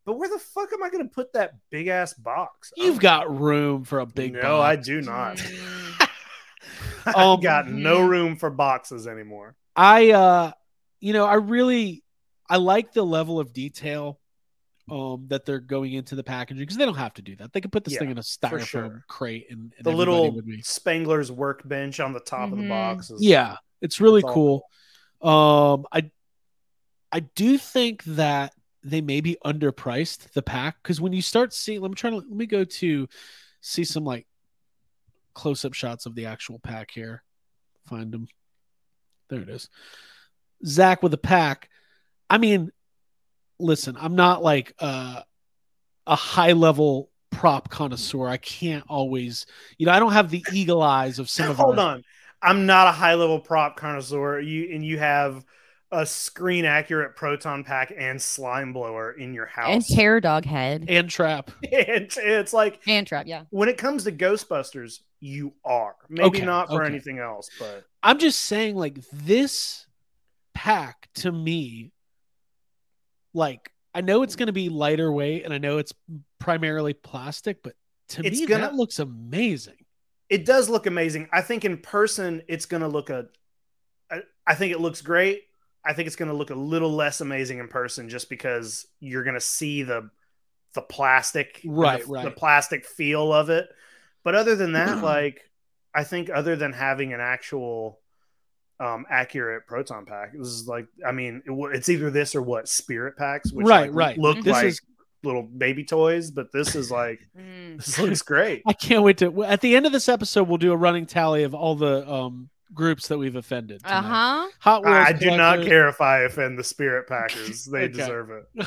But where the fuck am I going to put that big ass box? You've got room for a big. no, I do not. (laughs) (laughs) Um, I've got no room for boxes anymore. I uh you know, I really I like the level of detail um that they're going into the packaging because they don't have to do that. They could put this thing in a styrofoam sure. crate and, and The little be Spengler's workbench on the top of the Mhm. box. Is, Yeah, it's really It's cool. Um I I do think that they may be underpriced the pack because when you start seeing let me try to let me go to see some like close up shots of the actual pack here. Find them. There it is. Zach with a pack. I mean, listen, I'm not like uh, a high level prop connoisseur. I can't always, you know, I don't have the eagle eyes of some of Hold our- on. I'm not a high level prop connoisseur. You and you have a screen accurate proton pack and slime blower in your house and house. terror dog head and trap. (laughs) it's, it's like and trap. Yeah. when it comes to Ghostbusters, you are maybe Okay, not for okay. anything else, but I'm just saying, like this pack to me, like I know it's going to be lighter weight, and I know it's primarily plastic, but to It's me gonna- that looks amazing. it does look amazing. I think in person it's going to look a. I, I think it looks great. I think it's going to look a little less amazing in person just because you're going to see the the plastic, Right, the, right. the plastic feel of it. But other than that, (clears throat) like I think other than having an actual um accurate proton pack, this is like I mean it, it's either this or what spirit packs, which Right, like, right. look This like is- little baby toys, but this is like (laughs) (laughs) Mm. this looks great. I can't wait to. At the end of this episode, we'll do a running tally of all the um groups that we've offended. Uh huh. Hot Wheels. I do not care if I offend the spirit packers. (laughs) They Okay. deserve it.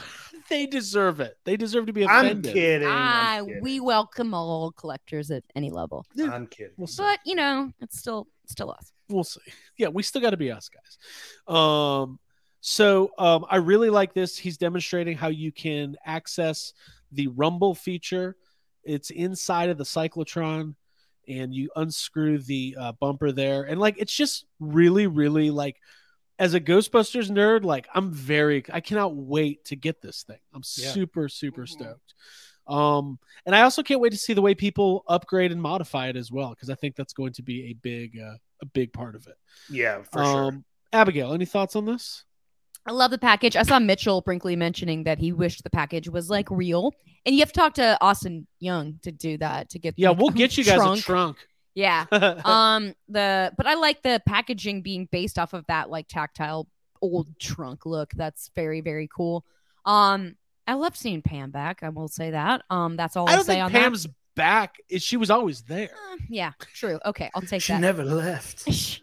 They deserve it. They deserve to be I'm offended. kidding. I I'm kidding. we welcome all collectors at any level, I'm kidding. We'll but you know it's still it's still us. we'll see. Yeah, we still got to be us guys. Um, so um, I really like this. He's demonstrating how you can access the rumble feature. It's inside of the cyclotron, and you unscrew the uh, bumper there, and like it's just really, really like. As a Ghostbusters nerd, like I'm very, I cannot wait to get this thing. I'm Yeah. super, super stoked. Um, and I also can't wait to see the way people upgrade and modify it as well, because I think that's going to be a big, uh, a big part of it. Yeah, for sure. Um, Abigail, any thoughts on this? I love the package. I saw Mitchell Brinkley mentioning that he wished the package was like real, and you have to talk to Austin Young to do that to get. Yeah, like, we'll get you guys trunk. a trunk. Yeah. (laughs) um. The but I like the packaging being based off of that like tactile old trunk look. That's very very cool. Um. I love seeing Pam back. I will say that. Um. That's all I I'll don't say think on Pam's back. She was always there. Uh, yeah. True. Okay. I'll take she that. never left. (laughs)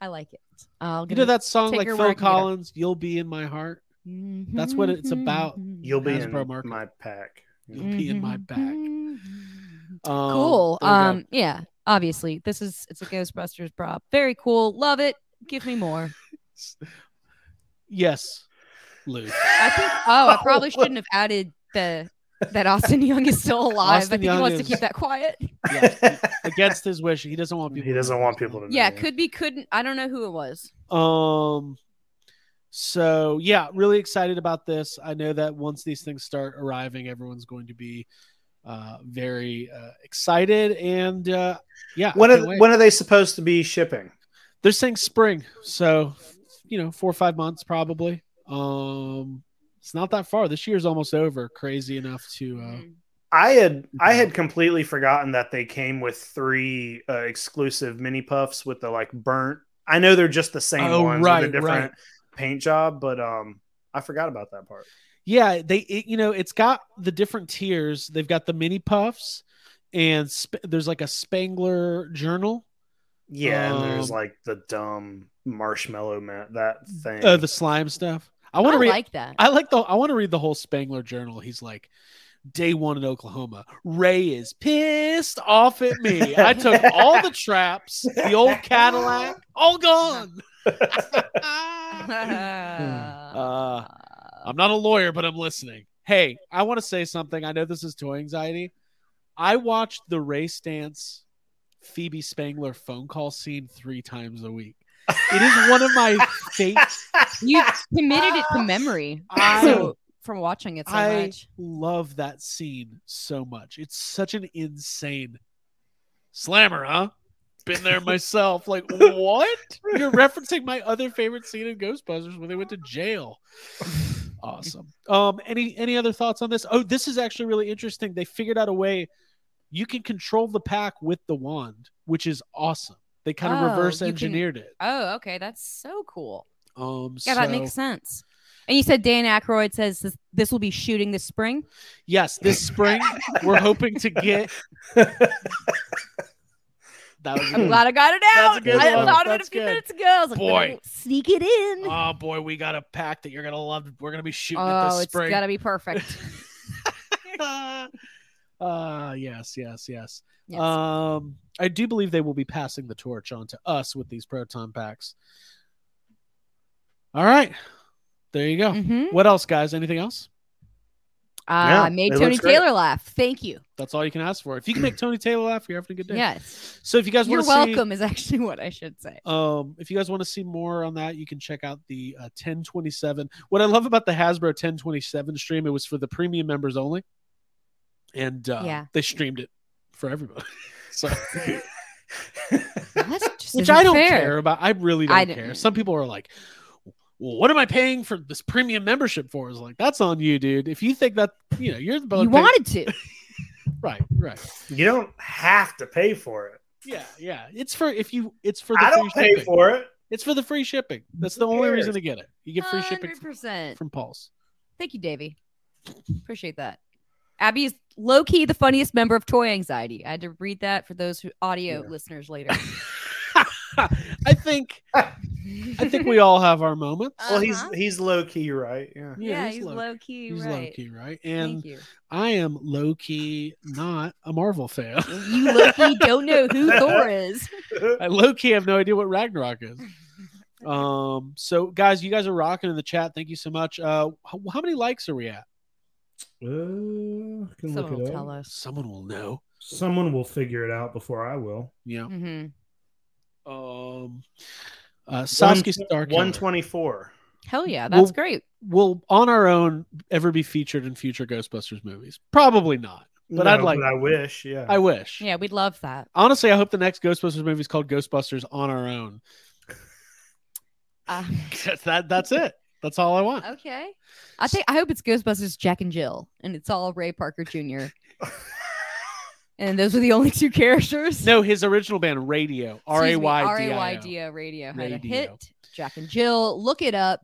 I like it. I'll You know that song like her where I Phil can get her. Collins, "You'll Be in My Heart." That's what it's about. You'll be Hasbro in market. my pack. You'll be in my bag. Um, cool. there you go. Um, yeah. Obviously, this is it's a Ghostbusters prop. Very cool. Love it. Give me more. (laughs) yes, Lou. I think. Oh, I probably (laughs) shouldn't have added the that Austin Young is still alive. Austin I think Young he wants is- to keep that quiet. Yes, against his wish, he doesn't want people. he to doesn't know want people to know. Yeah, could be, couldn't. I don't know who it was. Um. So yeah, really excited about this. I know that once these things start arriving, everyone's going to be uh, very uh, excited, and uh, yeah, When are when are they supposed to be shipping? they're saying spring, so you know, four or five months probably. Um, it's not that far. This year's almost over. Crazy enough to. Uh, Mm. I had I had completely forgotten that they came with three uh, exclusive mini puffs with the like burnt. I know they're just the same Oh, ones right, with a different right. paint job, but um, I forgot about that part. Yeah, they it, you know it's got the different tiers. They've got the mini puffs, and sp- there's like a Spengler journal. Yeah, and there's Um, like the dumb marshmallow man that thing. Uh, the slime stuff. I want to read. like that. I like the. I want to read the whole Spengler journal. He's like, day one in Oklahoma. Ray is pissed off at me. I took all the traps, the old Cadillac, all gone. (laughs) (laughs) (laughs) Uh, I'm not a lawyer, but I'm listening. Hey, I want to say something. I know this is toy anxiety. I watched the Ray Stantz Phoebe Spengler phone call scene three times a week. It is one of my (laughs) favorite. you committed it to memory. I- so from watching it so I much. love that scene so much. It's such an insane slammer, huh? Been there myself. Like, (laughs) what? You're referencing my other favorite scene in Ghostbusters when they went to jail. Awesome. Um, any any other thoughts on this? Oh, this is actually really interesting. They figured out a way you can control the pack with the wand, which is awesome. They kind of Oh, reverse you can- engineered it. Oh, okay. That's so cool. Um, Yeah, that makes sense. And you said Dan Aykroyd says this, this will be shooting this spring. Yes, this spring we're hoping to get. (laughs) That was I'm glad I got it out. That's a good I one. thought of it a That's few good. minutes ago. I was like, Boy. Sneak it in. Oh boy, we got a pack that you're gonna love. We're gonna be shooting it Oh, this it's spring. got to be perfect. (laughs) (laughs) uh yes, yes, yes. Yes. Um, I do believe they will be passing the torch on to us with these proton packs. All right, there you go. Mhm. What else, guys? Anything else? Uh, Yeah, I made Tony looks great. Taylor laugh. Thank you. That's all you can ask for. If you can make Tony Taylor laugh, you're having a good day. Yes. So if you guys You're want to see, welcome is actually what I should say. Um, if you guys want to see more on that, you can check out the uh, 1027. What I love about the Hasbro 1027 stream, it was for the premium members only, and uh, Yeah. they streamed it for everybody. (laughs) so, That's just which I don't fair. care about. I really don't I care. Some people are like, "Well, what am I paying for this premium membership for?" Is like that's on you, dude. If you think that you know you're the You wanted to. (laughs) right, right, you don't have to pay for it. yeah, yeah. It's for if you. It's for the I don't free pay shipping. for it. It's for the free shipping. That's the only reason to get it. You get free shipping from, 100%. from Pulse. Thank you, Davey. Appreciate that. Abby is low key the funniest member of Toy Anxiety. I had to read that for those who, audio Yeah. listeners later. (laughs) (laughs) I think I think we all have our moments. Well, he's Uh-huh. he's low key, right? Yeah. yeah, he's, low key, right? He's right? low key, right? And Thank you. I am low key not a Marvel fan. You low key don't know who (laughs) Thor is. I low key have no idea what Ragnarok is. (laughs) Um. So, guys, you guys are rocking in the chat. Thank you so much. Uh, how, how many likes are we at? Uh, can Someone look will it tell us. Someone will know. Someone will figure it out before I will. You hmm know. Um. Uh, Sasuke Star One twenty four. Hell yeah, that's Well- great. will on our own ever be featured in future Ghostbusters movies? Probably not. But I'd like- I wish. Yeah. I wish. Yeah, we'd love that. Honestly, I hope the next Ghostbusters movie is called Ghostbusters on our own. Uh, (laughs) that that's it. That's all I want. okay. I think I hope it's Ghostbusters Jack and Jill, and it's all Ray Parker Jr. (laughs) and those were the only two (laughs) characters. No, his original band Raydio R A Excuse me, Y D R-A-Y-D-O I O. Raydio had Raydio. a hit. Jack and Jill, look it up.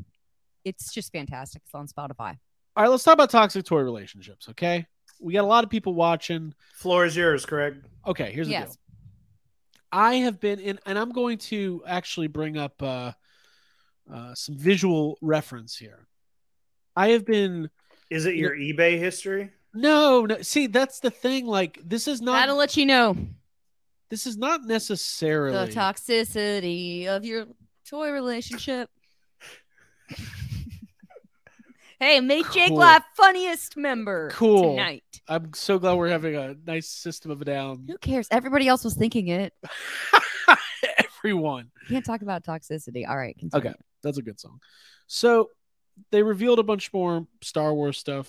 It's just fantastic. It's on Spotify. All right, let's talk about toxic toy relationships. Okay, we got a lot of people watching. Floor is yours, Craig. Okay, here's the Yes. deal. I have been in, and I'm going to actually bring up uh, uh, some visual reference here. I have been Is it your eBay history? No, no. See, that's the thing. Like, this is not. That'll let you know This is not necessarily. the toxicity of your toy relationship. (laughs) hey, make Jake Cool. laugh funniest member Cool. tonight. I'm so glad we're having a nice system of a down. Who cares? Everybody else was thinking it. (laughs) Everyone. Can't talk about toxicity. All right. Continue. Okay. That's a good song. So they revealed a bunch more Star Wars stuff.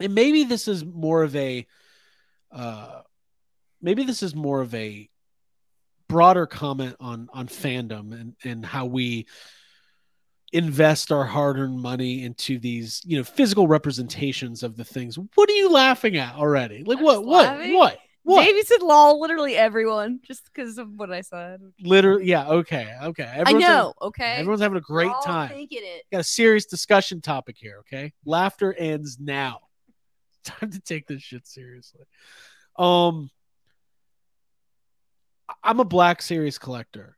And maybe this is more of a uh maybe this is more of a broader comment on on fandom and and how we invest our hard-earned money into these, you know, physical representations of the things. What are you laughing at already? Like what what what? What? Davey said lol, literally everyone, just because of what I said. Literally, yeah, okay, okay. I Everyone's having- know, okay? everyone's having a great time. got a serious discussion topic here, okay? Laughter ends now. Time to take this shit seriously. Um I'm a Black Series collector.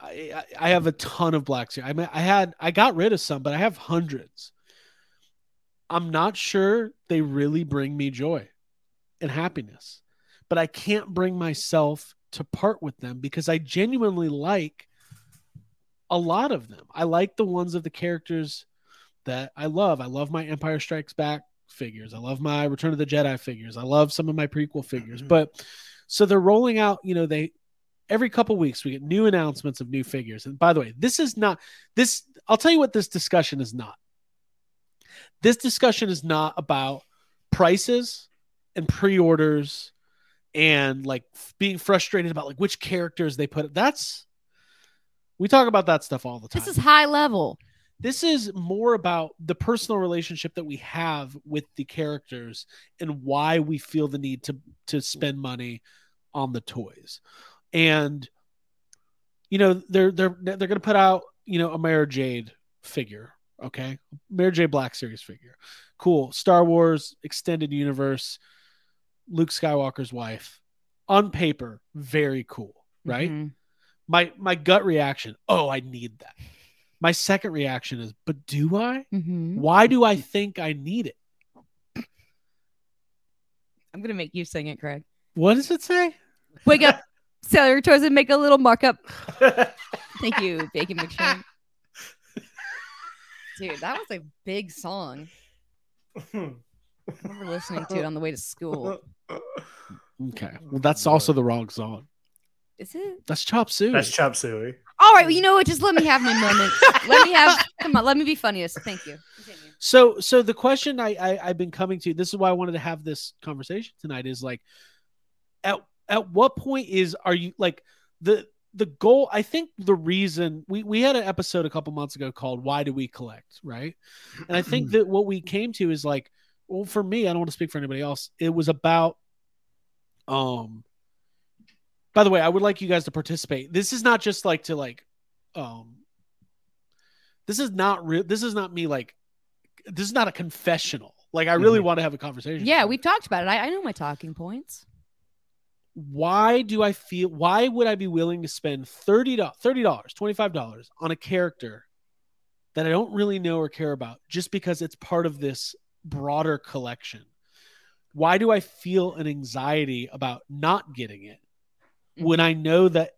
I, I I have a ton of Black Series. I mean, I had I got rid of some, but I have hundreds. I'm not sure they really bring me joy and happiness, but I can't bring myself to part with them because I genuinely like a lot of them. I like the ones of the characters that I love. I love my Empire Strikes Back figures. I love my Return of the Jedi figures. I love some of my prequel figures. Mhm. But so they're rolling out, you know, they every couple weeks we get new announcements of new figures. And by the way, this is not this I'll tell you what this discussion is not. This discussion is not about prices and pre-orders and like being frustrated about like which characters they put. That's we talk about that stuff all the time. This is high level. This is more about the personal relationship that we have with the characters and why we feel the need to to spend money on the toys. And you know, they're they're they're going to put out, you know, a Mara Jade figure, okay? Mara Jade Black Series figure. Cool. Star Wars extended universe Luke Skywalker's wife. On paper, very cool, right? Mhm. My my gut reaction, "Oh, I need that." My second reaction is, "But do I? Mhm. Why do I think I need it?" I'm gonna make you sing it, Craig. What does it say? Wake up, sell your toys and make a little markup. (laughs) Thank you, Bacon McShane. Dude, that was a big song. I remember listening to it on the way to school. Okay. Well, that's also the wrong song. Is it? That's Chop Suey. That's Chop Suey. All right, well, you know what? Just let me have my moment. let me have. Come on, let me be funniest. Thank you. Continue. So, so the question I, I I've been coming to. This is why I wanted to have this conversation tonight. Is like, at at what point is are you like the the goal? I think the reason we we had an episode a couple months ago called "Why Do We Collect?" Right, and I think (clears throat) that what we came to is like, well, for me, I don't want to speak for anybody else. It was about, um. By the way, I would like you guys to participate. This is not just like to like, um. This is not real. This is not me like this is not a confessional. Like I really Mhm. want to have a conversation. Yeah, we've talked about it. I, I know my talking points. Why do I feel? Why would I be willing to spend thirty dollars, thirty dollars, twenty five dollars on a character that I don't really know or care about, just because it's part of this broader collection? Why do I feel an anxiety about not getting it Mm-hmm. when I know that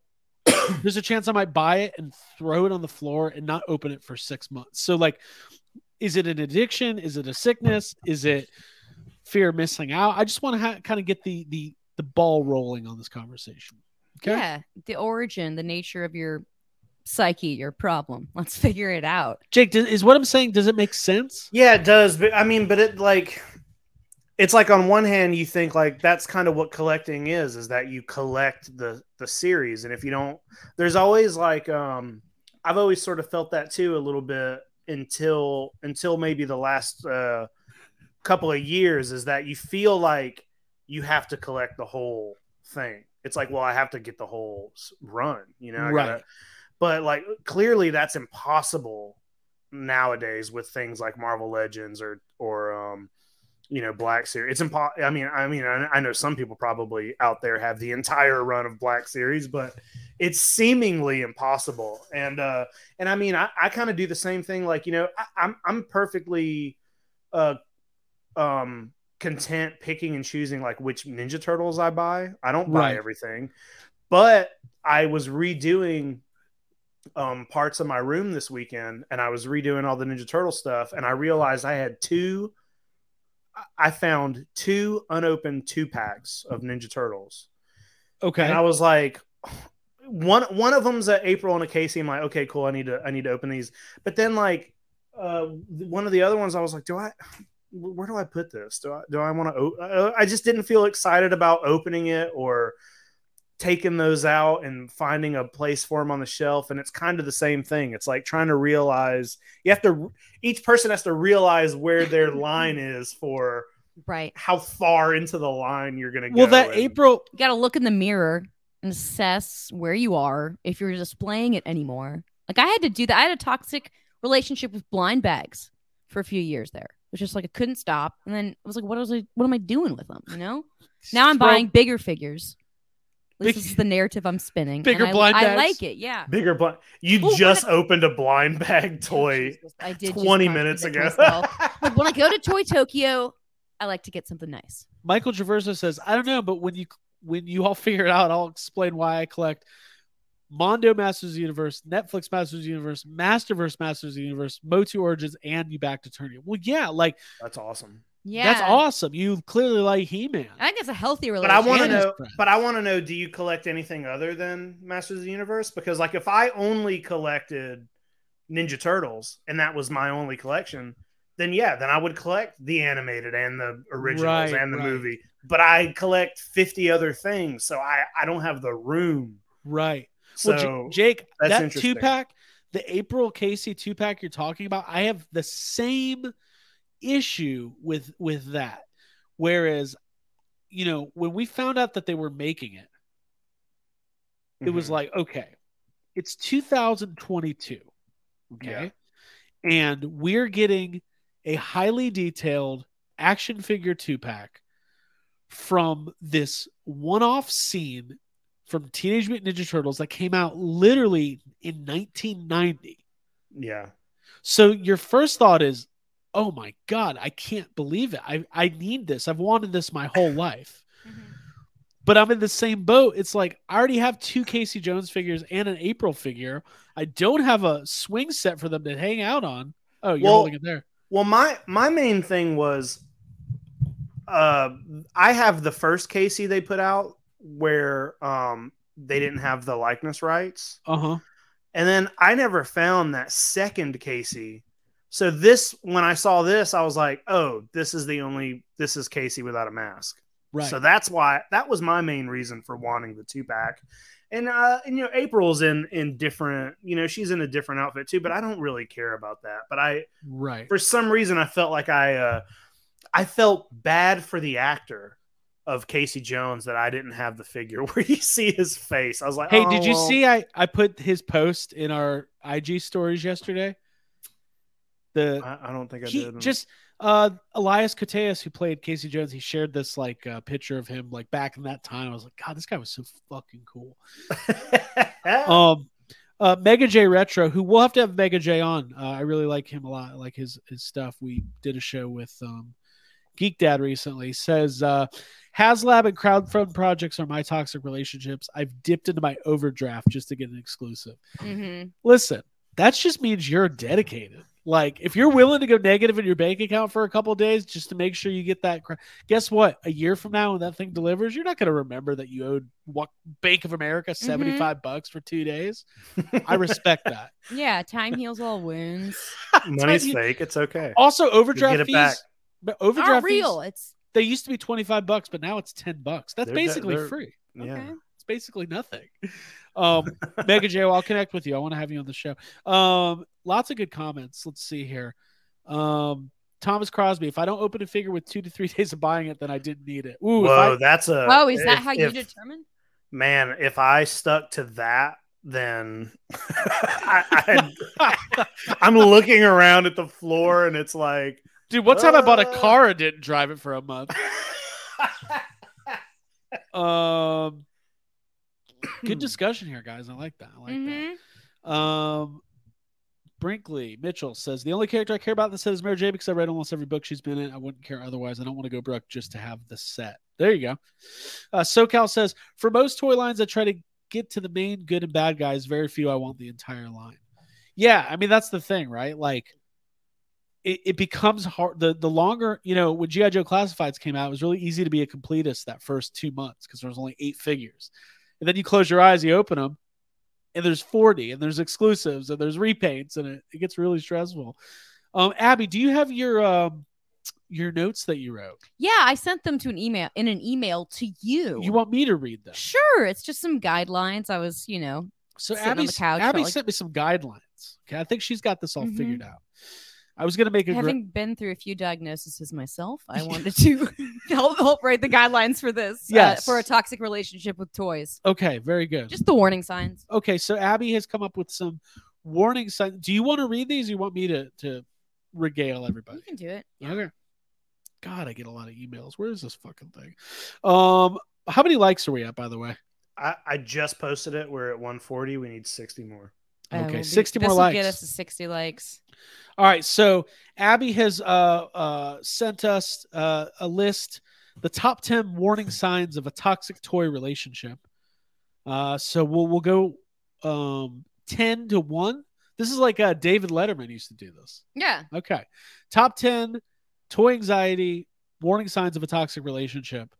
(coughs) there's a chance I might buy it and throw it on the floor and not open it for six months? So like, is it an addiction? Is it a sickness? Is it fear of missing out? I just want to ha- kind of get the the the ball rolling on this conversation. Okay. Yeah, the origin, the nature of your psyche, your problem. (laughs) Let's figure it out. Jake, does, is what I'm saying? Does it make sense? Yeah, it does. But I mean, but it like it's like on one hand you think like that's kind of what collecting is is that you collect the the series and if you don't there's always like um I've always sort of felt that too a little bit until until maybe the last uh couple of years is that you feel like you have to collect the whole thing. It's like, well, I have to get the whole run, you know. Right. gotta- but like clearly that's impossible nowadays with things like Marvel Legends or or um you know Black Series. It's impossible. I mean, I mean, I, I know some people probably out there have the entire run of Black Series, but it's seemingly impossible. And uh and I mean, I, I kind of do the same thing. Like you know, I, I'm I'm perfectly uh um content picking and choosing like which Ninja Turtles I buy. I don't buy Right. everything, but I was redoing um parts of my room this weekend and I was redoing all the Ninja Turtle stuff and I realized I had two I- found two unopened two packs of Ninja Turtles. Okay. And I was like one one of them's a April and a Casey. I'm like, okay, cool. I need to I need to open these. But then like uh one of the other ones I was like, do I where do I put this? Do I do I want to I just didn't feel excited about opening it or taking those out and finding a place for them on the shelf and it's kind of the same thing it's like trying to realize you have to each person has to realize where their (laughs) line is for Right. how far into the line you're gonna go well, that and- April. You got to look in the mirror and assess where you are if you're displaying it anymore. Like I had to do that. I had a toxic relationship with blind bags for a few years there. It was just like I couldn't stop, and then I was like, "What was I? What am I doing with them?" You know. Now I'm buying bigger figures. This Big- is the narrative I'm spinning. Bigger and I, blind I like it. Yeah. Bigger blind. You Well, just what opened a blind bag oh, toy I did 20 minutes ago. myself. But (laughs) when I go to Toy Tokyo, I like to get something nice. Michael Traverso says, I don't know, but when you when you all (laughs) figure it out, I'll explain why I collect Mondo Masters of the Universe, Netflix Masters of the Universe, Masterverse Masters of the Universe, Motu Origins, and you back to Turnium. Well, yeah, like That's awesome. Yeah. that's awesome. You clearly like He Man. I think it's a healthy relationship. But. I want to know. But I want to know. Do you collect anything other than Masters of the Universe? Because like, if I only collected Ninja Turtles and that was my only collection, then yeah, then I would collect the animated and the originals Right, and the right. movie. But I collect fifty other things, so I I don't have the room. Right. So well, J- Jake, that's that two pack, the April Casey two pack you're talking about, I have the same issue with with that. Whereas, you know, when we found out that they were making it, it was Mhm. like, okay, it's 2022. Okay. And we're getting a highly detailed action figure two pack from this one off scene from Teenage Mutant Ninja Turtles that came out literally in 1990. yeah. So your first thought is, oh my God, I can't believe it. I, I need this. I've wanted this my whole life Mhm. but I'm in the same boat. It's like I already have two Casey Jones figures and an April figure. I don't have a swing set for them to hang out on. Oh, you're Well- holding it there. Well, my my main thing was, uh, I have the first Casey they put out where um they didn't have the likeness rights, Uh huh. and then I never found that second Casey. So this, when I saw this, I was like, oh, this is the only this is Casey without a mask. Right. So that's why that was my main reason for wanting the two pack. And uh and you know April's in in different you know she's in a different outfit too but I don't really care about that but I right. for some reason I felt like I uh I felt bad for the actor of Casey Jones that I didn't have the figure (laughs) where you see his face. I was like, Hey, "Oh, did you well." see I I put his post in our IG stories yesterday? The I, I don't think I he did. just uh Elias Koteas who played Casey Jones, he shared this like uh, picture of him like back in that time. I was like, God, this guy was so fucking cool. (laughs) um uh mega j retro who we'll have to have mega j on uh, i really like him a lot I like his his stuff we did a show with um geek dad recently says uh haslab and crowdfund projects are my toxic relationships i've dipped into my overdraft just to get an exclusive Mm-hmm. listen that just means you're dedicated like if you're willing to go negative in your bank account for a couple days just to make sure you get that cra- guess what a year from now when that thing delivers you're not going to remember that you owed what bank of america mm-hmm. 75 bucks for two days i respect that (laughs) Yeah, time heals all wounds. (laughs) Money's you- fake. It's okay. also overdraft get it fees back. but Not overdraft fees real. It's they used to be 25 bucks but now it's 10 bucks that's They're- basically they're- free Yeah. okay. It's basically nothing. Um, Mega J, I'll connect with you. I want to have you on the show. Um, lots of good comments. Let's see here. Um, Thomas Crosby, if I don't open a figure with two to three (laughs) days of buying it, then I didn't need it. Ooh, Whoa, if that's a. Oh, is that if- how you if- determine? Man, if I stuck to that, then (laughs) I, I, (laughs) I'm looking around at the floor and it's like, dude, one time I bought a Uh. car and didn't drive it for a month. Um, good (clears throat) discussion here, guys. I like that. I like that. Mhm. Um, Brinkley Mitchell says the only character I care about in the set is Mary J because I read almost every book she's been in. I wouldn't care otherwise. I don't want to go broke just to have the set. There you go. Uh, SoCal says for most toy lines, I try to get to the main good and bad guys. Very few I want the entire line. Yeah, I mean that's the thing, right? Like it, it becomes hard. The the longer you know when GI Joe Classifieds came out, it was really easy to be a completist that first two months because there was only eight figures, and then you close your eyes, you open them, and there's 40 and there's exclusives and there's repaints and it, it gets really stressful um abby do you have your um your notes that you wrote Yeah, I sent them to an email in an email to you. you want me to read them Sure, it's just some guidelines. I was, you know, so sitting on the abby couch, abby like- sent me some guidelines okay i think she's got this all Mhm. figured out i was gonna make a having been through a few diagnoses myself, I (laughs) wanted to (laughs) help help write the guidelines for this. uh, Yes. for a toxic relationship with toys. okay very good Just the warning signs. okay so abby has come up with some warning signs do you want to read these or you want me to to regale everybody You can do it. Okay. God, I get a lot of emails. Where is this fucking thing? Um, how many likes are we at, by the way? I, I just posted it. We're at 140. We need 60 more. Okay, be- 60 more will Get us to 60 likes. All right, so Abby has uh, uh, sent us uh, a list, the top ten warning signs of a toxic toy relationship. Uh, so we'll we'll go um, ten to one. This is like uh, David Letterman used to do this. Yeah. Okay, top ten toy anxiety warning signs of a toxic relationship.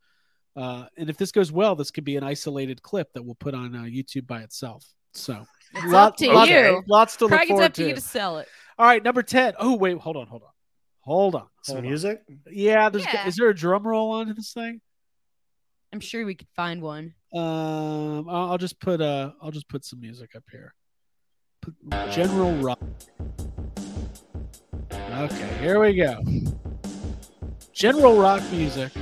Uh, and if this goes well, this could be an isolated clip that we'll put on uh, YouTube by itself. So It's lot- up to lot- you. Lots to look Craig, it's forward up to to. you to sell it. All right, number 10. Oh, wait, hold on, hold on. Hold on. Some hold on. music. Yeah, there's Yeah. is there a drum roll on this thing? I'm sure we could find one. Um I'll, I'll just put uh I'll just put some music up here. Put General Rock. Okay, here we go. General Rock music.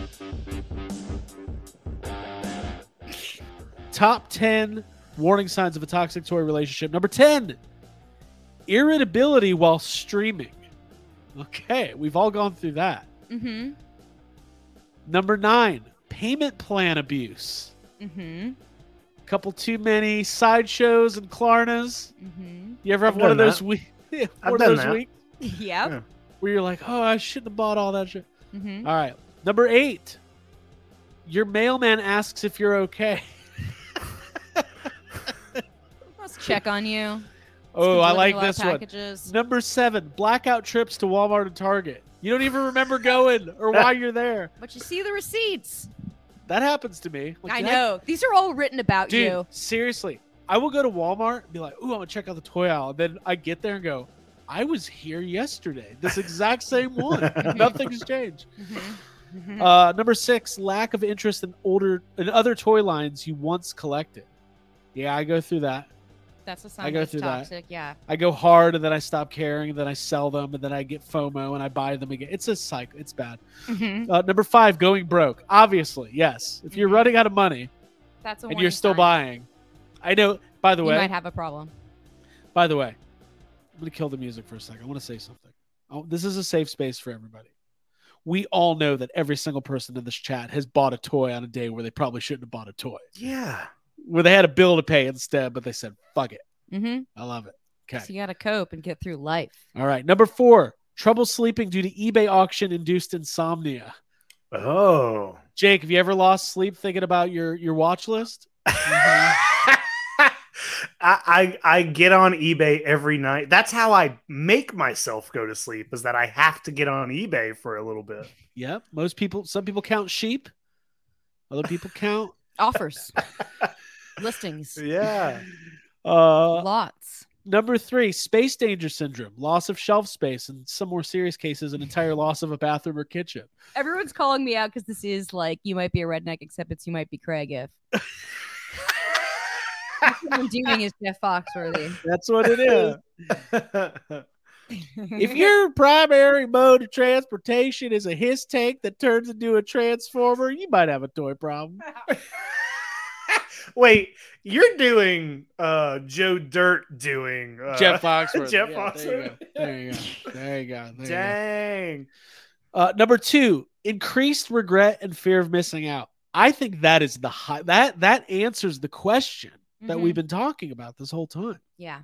Top 10 warning signs of a toxic toy relationship. Number 10, irritability while streaming. Okay, we've all gone through that. Mm-hmm. Number nine, payment plan abuse. Mm-hmm. Couple too many sideshows and Klarnas. Mm-hmm. You ever have I've one of those that. weeks? (laughs) I've one done of those that. weeks Yep. Yeah. where you're like, oh, I shouldn't have bought all that shit. Mm-hmm. All right. Number eight, your mailman asks if you're okay. Check on you. Oh, I like this one. Number seven, blackout trips to Walmart and Target. You don't even remember going or why you're there. (laughs) But you see the receipts. That happens to me. Like, I that- know. These are all written about Dude, you. seriously, I will go to Walmart and be like, "Ooh, I'm gonna check out the toy aisle." And then I get there and go, "I was here yesterday. This exact same (laughs) one. (laughs) Nothing's changed." Mm-hmm. Uh, number six, lack of interest in older in other toy lines you once collected. Yeah, I go through that. That's a sign I go that's through that. Yeah. I go hard and then I stop caring and then I sell them and then I get FOMO and I buy them again. It's a cycle. It's bad. Mm-hmm. Uh, number five, going broke. Obviously, yes. If you're Mhm. running out of money That's a and you're still sign. buying, I know. By the You way, you might have a problem. By the way, I'm going to kill the music for a second. I want to say something. Oh, this is a safe space for everybody. We all know that every single person in this chat has bought a toy on a day where they probably shouldn't have bought a toy, Yeah. Where they had a bill to pay instead, but they said, fuck it. Mm-hmm. I love it. Okay. So you got to cope and get through life. All right. Number four, trouble sleeping due to eBay auction induced insomnia. Oh. Jake, have you ever lost sleep thinking about your, your watch list? (laughs) I, I I get on eBay every night. That's how I make myself go to sleep. Is that I have to get on eBay for a little bit. Yep. Most people, some people count sheep. Other people count. (laughs) Offers, (laughs) listings, (laughs) Yeah. (laughs) Uh, lots. Number three, space danger syndrome, loss of shelf space, and some more serious cases, an entire loss of a bathroom or kitchen. Everyone's calling me out because this is like you might be a redneck, except it's you might be Craig if. (laughs) What I'm doing is Jeff Foxworthy. That's what it is. if your primary mode of transportation is a HISS tank that turns into a transformer, you might have a toy problem. (laughs) Wait, you're doing uh Joe Dirt doing uh, Jeff Foxworthy. (laughs) Jeff Yeah, Foxworthy. There you go. There you go. There you go. There you go. Dang. Uh, number two, increased regret and fear of missing out. I think that is the high that that answers the question that Mhm. we've been talking about this whole time, Yeah.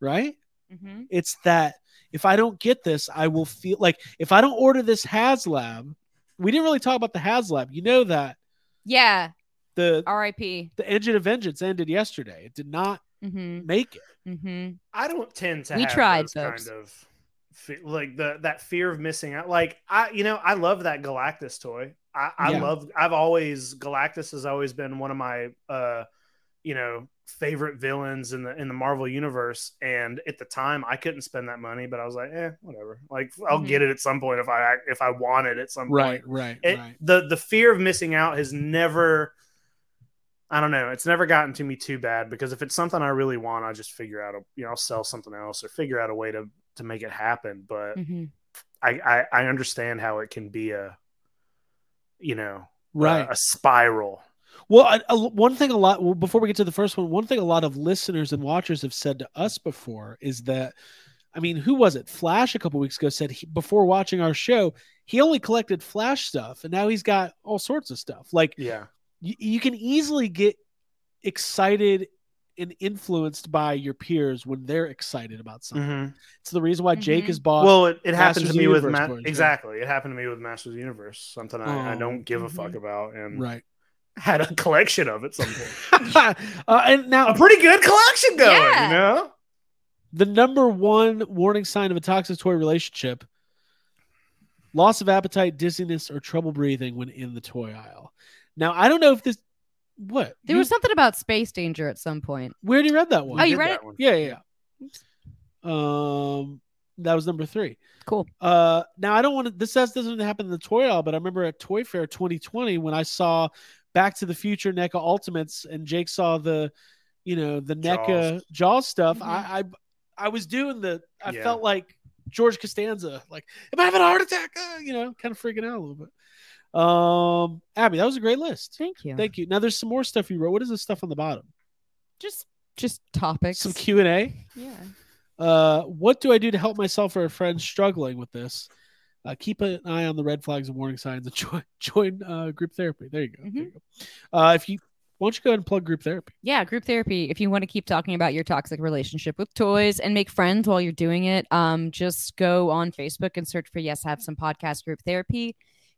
right? Mm-hmm. It's that if I don't get this, I will feel like if I don't order this HasLab, we didn't really talk about the HasLab. You know that Yeah. The R.I.P. the Engine of Vengeance ended yesterday. It did not Mm-hmm. make it. Mm-hmm. I don't tend to We have tried, those folks. kind of like the that fear of missing out. Like I, you know, I love that Galactus toy. I, I Yeah. love. I've always Galactus has always been one of my, uh, you know, favorite villains in the in the Marvel universe. And at the time, I couldn't spend that money, but I was like, eh, whatever. Like I'll Mhm. get it at some point if I if I want it at some Right, point. right, It, right. The the fear of missing out has never. I don't know. It's never gotten to me too bad because if it's something I really want, I just figure out a you know I'll sell something else or figure out a way to to make it happen. But Mm-hmm. I I, I understand how it can be a you know Right. a, a spiral. Well, I, I- one thing a lot well, before we get to the first one, one thing a lot of listeners and watchers have said to us before is that, I mean, who was it? Flash a couple weeks ago said he, before watching our show, he only collected Flash stuff, and now he's got all sorts of stuff. Like Yeah, you, you can easily get excited and influenced by your peers when they're excited about something. Mhm. It's the reason why Jake Mhm. has bought. Well, it, it happened to me of with Universe Ma- toys, yeah. exactly. It happened to me with Masters of the Universe, something I, I Oh. don't give a Mhm. fuck about, and right. had a collection of at some point. (laughs) uh, and now a pretty good collection going, Yeah. you know. the number one warning sign of a toxic toy relationship loss of appetite dizziness or trouble breathing when in the toy aisle now i don't know if this what There You- was something about space danger at some point. we already read that one Oh, you did read it? one. yeah yeah yeah um that was number three Cool. uh now i don't want to this has doesn't happen in the toy aisle but i remember at toy fair 2020 when i saw back to the future NECA ultimates and jake saw the you know the NECA jaws, stuff Mhm. I, I i was doing the i Yeah. felt like george costanza like am i having a heart attack Uh, you know kind of freaking out a little bit um abby that was a great list Thank you. thank you now there's some more stuff you wrote what is this stuff on the bottom just just topics. some q&a yeah. uh, what do I do to help myself or a friend struggling with this? Uh, keep an eye on the red flags and warning signs and (laughs) join, join uh, group therapy. There you go. There you go. Uh, if you why don't you go ahead and plug group therapy? Yeah, group therapy. If you want to keep talking about your toxic relationship with toys and make friends while you're doing it, um, just go on Facebook and search for Yes Have Some Podcast Group Therapy.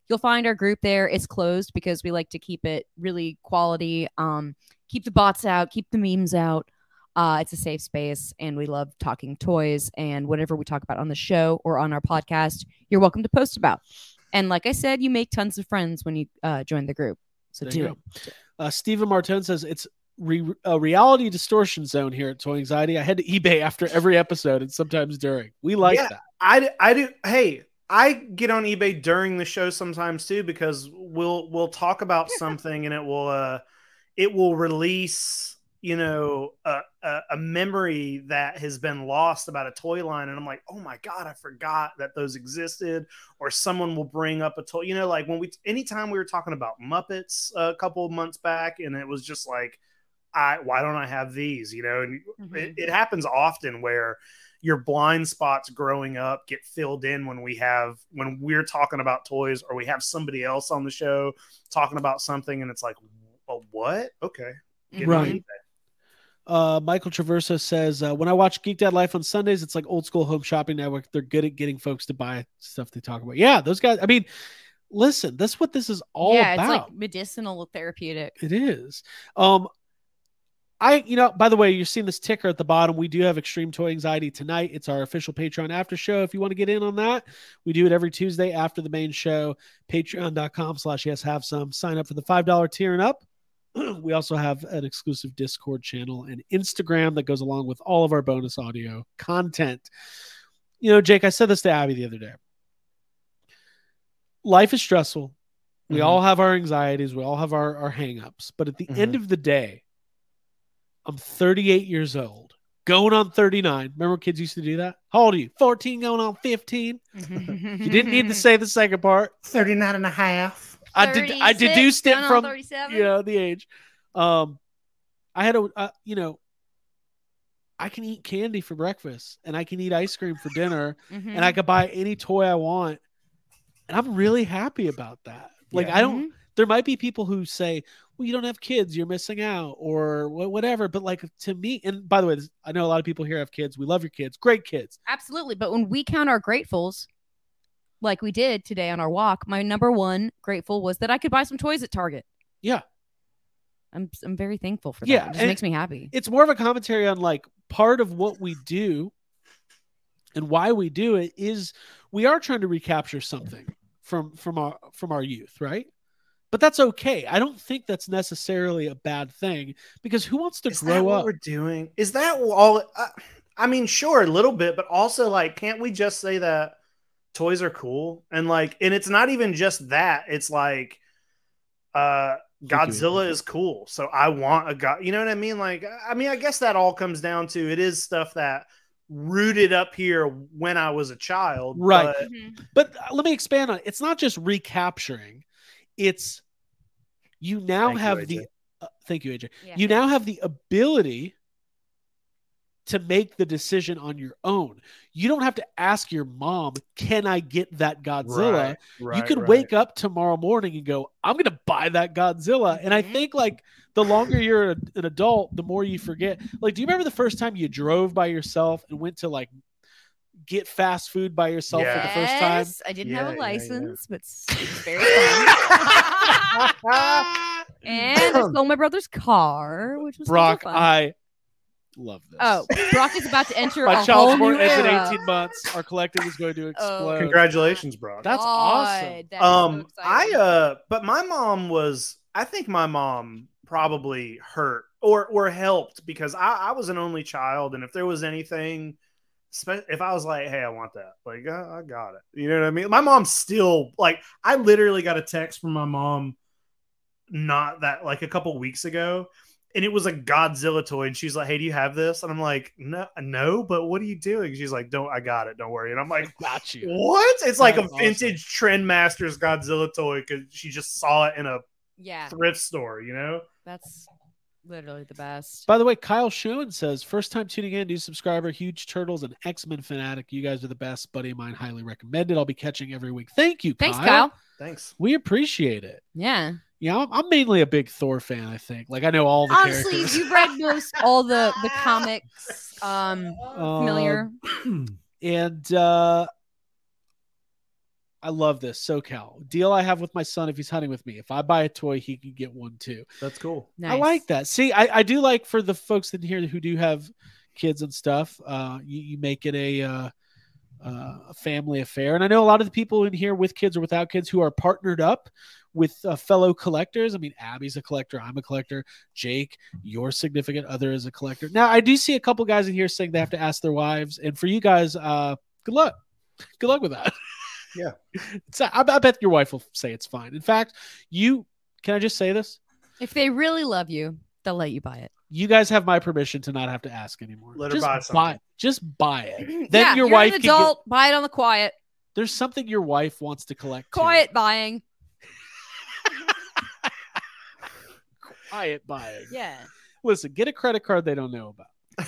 You'll find our group there. It's closed because we like to keep it really quality. Um, keep the bots out, keep the memes out. Uh, it's a safe space, and we love talking toys and whatever we talk about on the show or on our podcast. You're welcome to post about. And like I said, you make tons of friends when you uh, join the group. So There do you it. go. Uh, Stephen Martin says it's re- a reality distortion zone here at Toy Anxiety. I head to eBay after every episode and sometimes during. We like Yeah. that. I, I do. Hey, I get on eBay during the show sometimes too because we'll we'll talk about (laughs) something and it will uh it will release you know a, a, a memory that has been lost about a toy line and I'm like oh my god I forgot that those existed or someone will bring up a toy you know like when we anytime we were talking about Muppets a couple of months back and it was just like I why don't I have these you know and Mhm. it, it happens often where your blind spots growing up get filled in when we have when we're talking about toys or we have somebody else on the show talking about something and it's like "Wha- what okay Get Right. Uh, Michael Traverso says, uh, when I watch Geek Dad Life on Sundays, it's like old school home shopping network. They're good at getting folks to buy stuff they talk about. Yeah, those guys. I mean, listen, that's what this is all about. yeah, about. it's like medicinal therapeutic. It is. Um, I, you know, by the way, you're seeing this ticker at the bottom. We do have Extreme Toy Anxiety tonight. It's our official Patreon after show. If you want to get in on that, we do it every Tuesday after the main show. Patreon.com slash yes have some. Sign up for the $5 tier and up. (clears throat) we also have an exclusive Discord channel and Instagram that goes along with all of our bonus audio content. You know, Jake, I said this to Abby the other day. Life is stressful. We Mhm. all have our anxieties. We all have our, our hangups. But at the end of the day, I'm 38 years old, going on 39. Remember when kids used to do that? How old are you? 14 going on 15. (laughs) You didn't need to say the second part. 39 and a half I did I 36, deduced it from 37. you know the age. Um I had a uh, you know I can eat candy for breakfast and I can eat ice cream for dinner Mhm. and I could buy any toy I want. And I'm really happy about that. Like Yeah. I don't there might be people who say, "Well, you don't have kids, you're missing out," or whatever. But like to me, and by the way, this, I know a lot of people here have kids. We love your kids, great kids. Absolutely. But when we count our gratefuls, like we did today on our walk, my number one grateful was that I could buy some toys at Target. Yeah. I'm I'm very thankful for that. Yeah, It just makes me happy. It's more of a commentary on like part of what we do and why we do it is we are trying to recapture something from from our from our youth, right? But that's okay. I don't think that's necessarily a bad thing because who wants to is that grow what up? we're doing is that all uh, i mean sure a little bit but also like can't we just say that toys are cool and like and it's not even just that it's like uh godzilla is cool so i want a god you know what i mean like i mean i guess that all comes down to it is stuff that rooted up here when i was a child Right. but- But uh, let me expand on it. It's not just recapturing; it's you now Thank have AJ. the. Uh, thank you, AJ. Yeah. You now have the ability to make the decision on your own. You don't have to ask your mom, "Can I get that Godzilla?" Right, you right, could right. wake up tomorrow morning and go, I'm going to buy that Godzilla. And I Mhm. think like the longer you're an an adult, the more you forget. Like, do you remember the first time you drove by yourself and went to like get fast food by yourself for the first time? Yes, I didn't Yeah, have a yeah, yeah. license, but s- it was very (laughs) fun. and I stole my brother's car, which was Brock, fun. I love this. Oh, Brock is about to (laughs) enter my a child whole support new ends in 18 months. Our collective is going to explode. Congratulations, bro. That's God, awesome. that is so um i uh but my mom was i think my mom probably hurt or or helped because i i was an only child and if there was anything spe- if i was like hey i want that like uh, i got it you know what i mean my mom still like i literally got a text from my mom not that like a couple weeks ago and it was a Godzilla toy, and she's like, "Hey, do you have this?" And I'm like, "No, no, but what are you doing?" She's like, "Don't, I got it. Don't worry." And I'm like, (laughs) Got you. what? It's like a That's awesome. vintage Trendmasters Godzilla toy because she just saw it in a yeah, thrift store, you know? that's literally the best. By the way, Kyle Schoen says, first time tuning in, new subscriber, huge turtles and X Men fanatic. You guys are the best. Buddy of mine, highly recommended. I'll be catching every week. Thank you, Thanks, Kyle. Kyle. Thanks. We appreciate it. Yeah, Yeah, I'm, I'm mainly a big Thor fan. I think. Like I know all the honestly, characters. you've read most (laughs) all the the comics. Um, Um, familiar. (clears throat) and uh I love this SoCal deal I have with my son. If he's hunting with me, if I buy a toy, he can get one too. That's cool. Nice. I like that. See, I, I do like for the folks in here who do have kids and stuff. Uh, you, you make it a uh, uh, a family affair, and I know a lot of the people in here with kids or without kids who are partnered up with uh, fellow collectors. I mean, Abby's a collector. I'm a collector. Jake, your significant other is a collector. Now, I do see a couple guys in here saying they have to ask their wives, and for you guys, uh, good luck. Good luck with that. (laughs) Yeah. (laughs) It's, I, I bet your wife will say it's fine. In fact, you can I just say this? If they really love you, they'll let you buy it. you guys have my permission to not have to ask anymore. Let her just buy something. just buy it. (clears throat) Then yeah, your you're wife an can get- adult. buy it on the quiet. There's something your wife wants to collect. too. Quiet buying. (laughs) quiet buying. Yeah. Listen, get a credit card they don't know about. (laughs)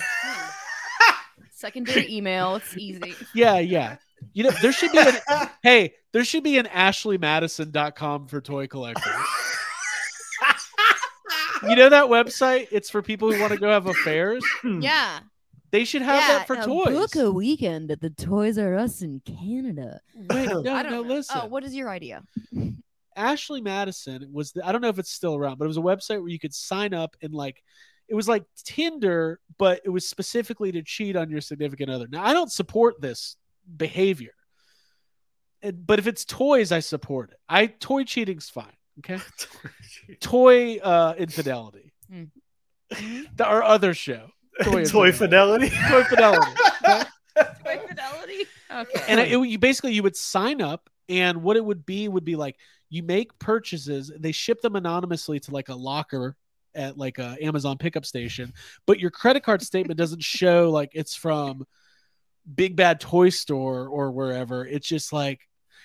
Secondary email. It's easy. Yeah, yeah. You know, there should be an (laughs) hey, there should be an ashleymadison.com for toy collectors. You know that website? It's for people who want to go have affairs. Hmm. Yeah. They should have yeah. that for toys. Book a weekend at the Toys R Us in Canada. Wait, (laughs) no, I no, don't know. listen. Oh, what is your idea? Ashley Madison was the, I don't know if it's still around, but it was a website where you could sign up and like it was like Tinder, but it was specifically to cheat on your significant other. Now I don't support this behavior. And- but if it's toys, I support it. I toy cheating's fine. Okay. (laughs) toy uh infidelity. The- Our other show. (laughs) Toy, Toy fidelity. Toy fidelity. (laughs) okay? Toy fidelity. Okay. and it, you basically you would sign up and what it would be would be like you make purchases they ship them anonymously to like a locker at like a amazon pickup station but your credit card statement doesn't show like it's from big bad toy store or wherever it's just like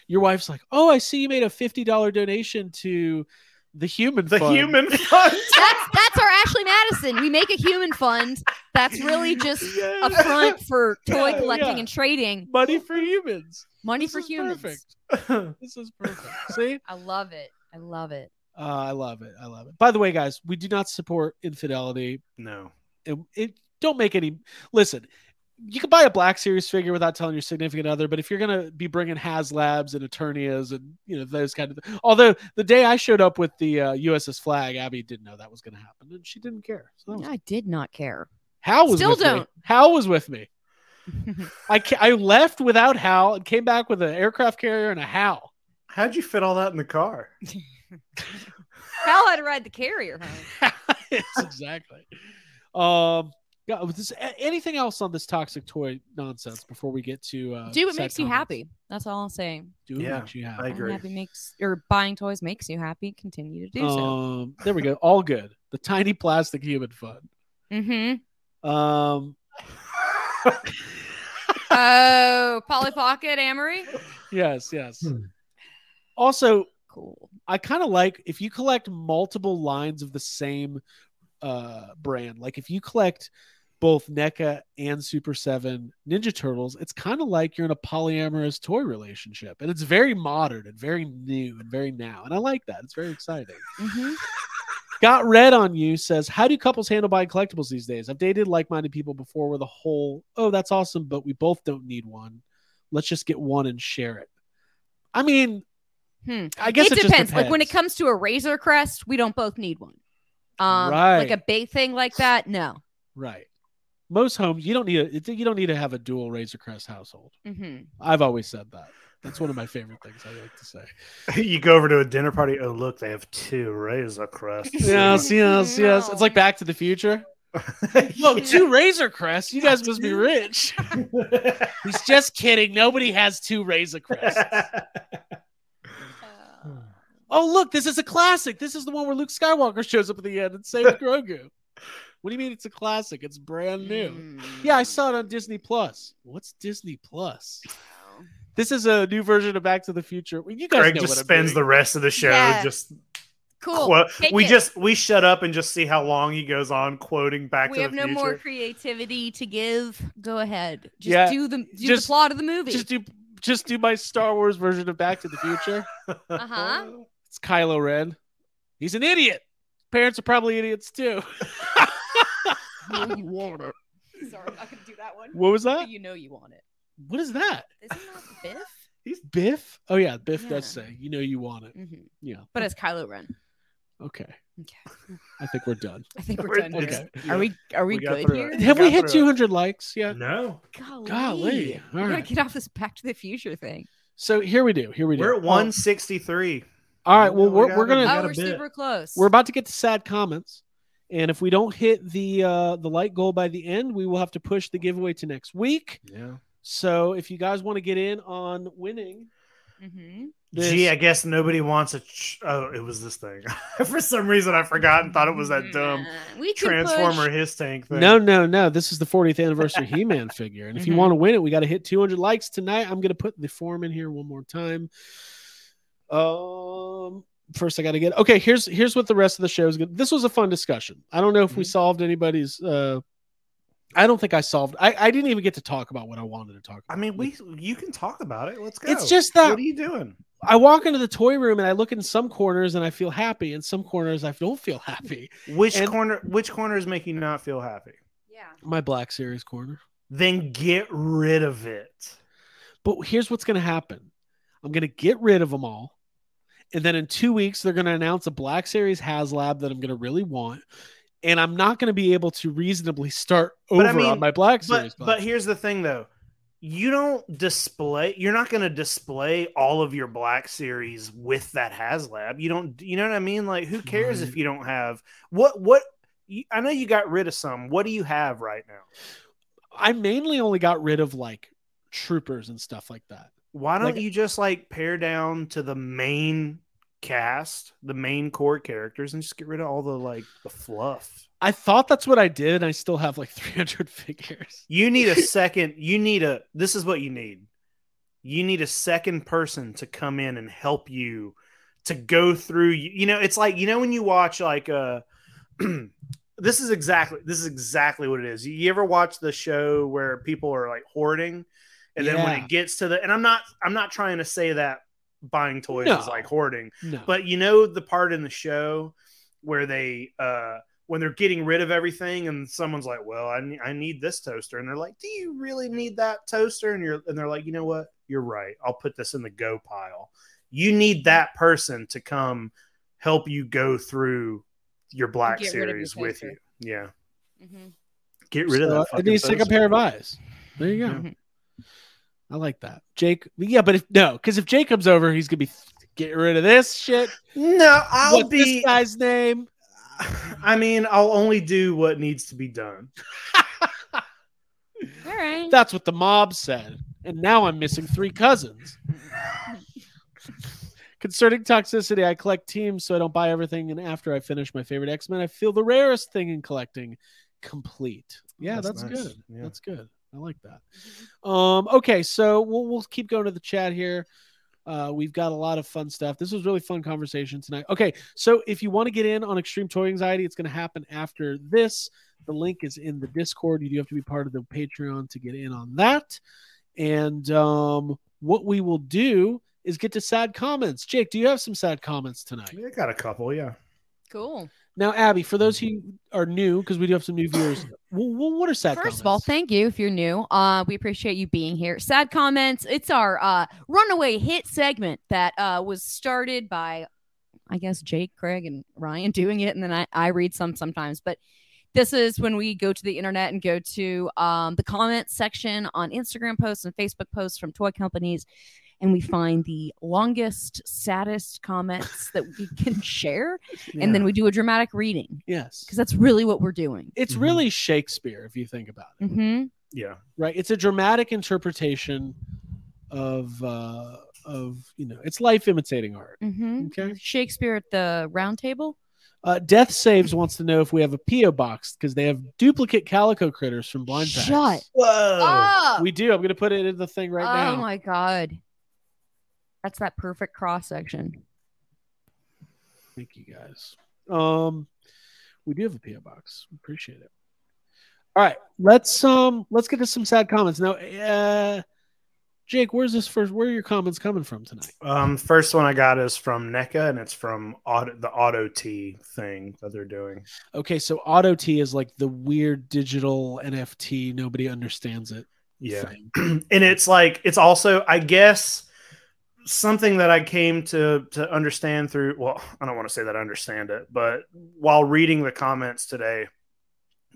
your wife's like oh i see you made a $50 donation to the human The fund." human (laughs) fund. that's that's our Ashley Madison. We make a human fund that's really just a front for (laughs) toy Yeah, collecting yeah. and trading. money for humans Money This for is humans. perfect (laughs) this is perfect see I love it. I love it. Uh, I love it. I love it. By the way, guys, we do not support infidelity. no. It, it don't make any. Listen, you can buy a Black Series figure without telling your significant other, but if you're gonna be bringing HasLabs and Eternias and you know those kind of, although the day I showed up with the uh, USS Flagg, Abby didn't know that was gonna happen, and she didn't care. So was, I did not care. Hal was Still with me. don't. Hal was with me. (laughs) I ca- I left without Hal and came back with an aircraft carrier and a Hal. How'd you fit all that in the car? (laughs) (laughs) Hal had to ride the carrier home. yes, exactly. Um, yeah, was this, anything else on this toxic toy nonsense before we get to uh, Do what sad makes you happy. That's all I'm saying. Do what Yeah, makes you happy. I Buying agree. happy makes or buying toys makes you happy. Continue to do so. Um, there we go. All good. The tiny plastic human fun. Mm-hmm. Um, Oh, (laughs) Polly Pocket Amory. yes, yes. Hmm. Also, Cool. I kind of like if you collect multiple lines of the same uh brand. Like if you collect both NECA and Super 7 Ninja Turtles, it's kind of like you're in a polyamorous toy relationship. And it's very modern and very new and very now. And I like that. It's very exciting. Mhm. (laughs) Got Red on You says, How do couples handle buying collectibles these days? I've dated like minded people before where the whole, oh, that's awesome, but we both don't need one. Let's just get one and share it. I mean, Hmm. I guess it, it, just depends. Like when it comes to a Razor Crest, we don't both need one. Um, Right. Like a big thing like that, no. Right. Most homes, you don't need a, you don't need to have a dual Razor Crest household. hmm I've always said that. That's one of my favorite things I like to say. (laughs) you go over to a dinner party. Oh, look, they have two Razor Crests. (laughs) Yes, (laughs) yes, yes. It's like Back to the Future. Whoa, two Razor Crests. You guys must be rich. He's just kidding. Nobody has two Razor Crests. Oh, look, this is a classic. This is the one where Luke Skywalker shows up at the end and saves Grogu. What do you mean it's a classic? It's brand new. Mm. Yeah, I saw it on Disney Plus. What's Disney Plus? This is a new version of Back to the Future. Well, You guys Greg know just what I'm spends the rest of the show Yeah. just Cool. quote. We it. just we shut up and just see how long he goes on quoting Back to the Future. we have no Future. more creativity to give. Go ahead. Just Yeah, do the do just- the plot of the movie. Just do just do my Star Wars version of Back to the Future. (laughs) Uh-huh. It's Kylo Ren. He's an idiot. Parents are probably idiots too. (laughs) know you want it. Sorry, I'm not do that one. What was that? You know you want it. What is that? Isn't that Biff? He's Biff. Oh yeah, Biff Yeah. does say, "You know you want it." hmm Yeah. But it's Kylo Ren. Okay. Okay. I think we're done. I think we're, We're- done. here. okay. Are we are we, We good here? it. Have got we hit through it. 200 likes yet? No, Golly. Golly. All we gotta get off this Back to the Future thing. So here we do. Here we do. we're at Um, 163. all right. Well, We we're, got we're gonna Oh, we're super close. we're about to get to sad comments, and if we don't hit the uh the light goal by the end, we will have to push the giveaway to next week. Yeah. So if you guys want to get in on winning, mm-hmm. this, Gee, I guess nobody wants a. Ch- oh, it was this thing. (laughs) For some reason, I forgot and thought it was that dumb Mm-hmm. we Transformer push- his tank thing. No, no, no. This is the 40th anniversary (laughs) He Man figure. And if you Mhm. want to win it, we got to hit 200 likes tonight. I'm going to put the form in here one more time. Um, first I got to get okay. Here's here's what the rest of the show is. Good. This was a fun discussion. I don't know if we Mhm. solved anybody's. uh I don't think I solved. I I didn't even get to talk about what I wanted to talk about. I mean, we you can talk about it. Let's go. It's just that- What are you doing? I walk into the toy room and I look in some corners and I feel happy, and some corners I don't feel happy. Which And- corner? Which corners make you not feel happy? Yeah. My Black Series corner. Then get rid of it. But here's what's going to happen I'm going to get rid of them all. And then in two weeks, they're going to announce a Black Series HasLab that I'm going to really want. And I'm not going to be able to reasonably start over But I mean- on my Black But Series. but box. here's the thing though. You don't display you're not going to display all of your black series with that HasLab. You don't you know what I mean? Like who cares if you don't have what what I know you got rid of some. What do you have right now? I mainly only got rid of like troopers and stuff like that. Why don't Like- you just like pare down to the main cast, the main core characters and just get rid of all the like the fluff? I thought that's what I did. And I still have like (laughs) 300 figures. You need a (laughs) second. You need a. This is what you need. You need a second person to come in and help you to go through. You you know, it's like you know when you watch like uh (clears throat) this is exactly this is exactly what it is. You ever watch the show where people are like hoarding, and then when it gets to the and I'm not I'm not trying to say that buying toys No. is like hoarding, No. but you know the part in the show where they uh when they're getting rid of everything and someone's like well I, ne- I need this toaster and they're like do you really need that toaster and you're and they're like you know what you're right i'll put this in the go pile you need that person to come help you go through your black Get rid of your series with you yeah Mhm. get rid of So, that it fucking needs to take a pair of eyes. There you go. Mhm. I like that. Jake, yeah, but if no, because if Jake comes over, he's gonna be get rid of this shit. no i'll What's be this guy's name? (sighs) i mean i'll only do what needs to be done All right. That's what the mob said. And now I'm missing three cousins. (laughs) Concerning toxicity, I collect teams so I don't buy everything. And after I finish my favorite X Men, I feel the rarest thing in collecting complete. Yeah, that's, That's nice. good. Yeah. That's good. I like that. Um, okay, so we'll we'll keep going to the chat here. Uh, we've got a lot of fun stuff. This was really fun conversation tonight. Okay, so if you want to get in on extreme toy anxiety, it's going to happen after this. The link is in the Discord. You do have to be part of the Patreon to get in on that. And um, what we will do is get to sad comments. Jake, do you have some sad comments tonight? I got a couple, yeah. Cool. Now, Abby, for those who are new, because we do have some new viewers, (clears throat) what are sad First comments? of all, thank you if you're new. Uh, we appreciate you being here. Sad comments. It's our uh, runaway hit segment that uh, was started by, I guess, Jake, Craig, and Ryan (laughs) doing it, and then I, I read some sometimes. But this is when we go to the internet and go to um, the comment section on Instagram posts and Facebook posts from toy companies, and we find the longest, saddest comments that we (laughs) can share, and then we do a dramatic reading yes, because that's really what we're doing. it's Mhm. really Shakespeare if you think about it. hmm yeah. right it's a dramatic interpretation of uh of you know it's life imitating art hmm okay Shakespeare at the round table. Uh death saves wants to know if we have a po box because they have duplicate calico critters from blind packs Shut Whoa. up. we do i'm gonna put it in the thing right oh now Oh my god. That's that perfect cross section. thank you guys um we do have a po box appreciate it all right let's um let's get to some sad comments now uh jake where's this first where are your comments coming from tonight Um, first one I got is from NECA, and it's from auto, the Auto T thing that they're doing. Okay, so Auto T is like the weird digital NFT. Nobody understands it. Yeah. (clears throat) and it's like it's also i guess something that i came to to understand through well i don't want to say that i understand it but while reading the comments today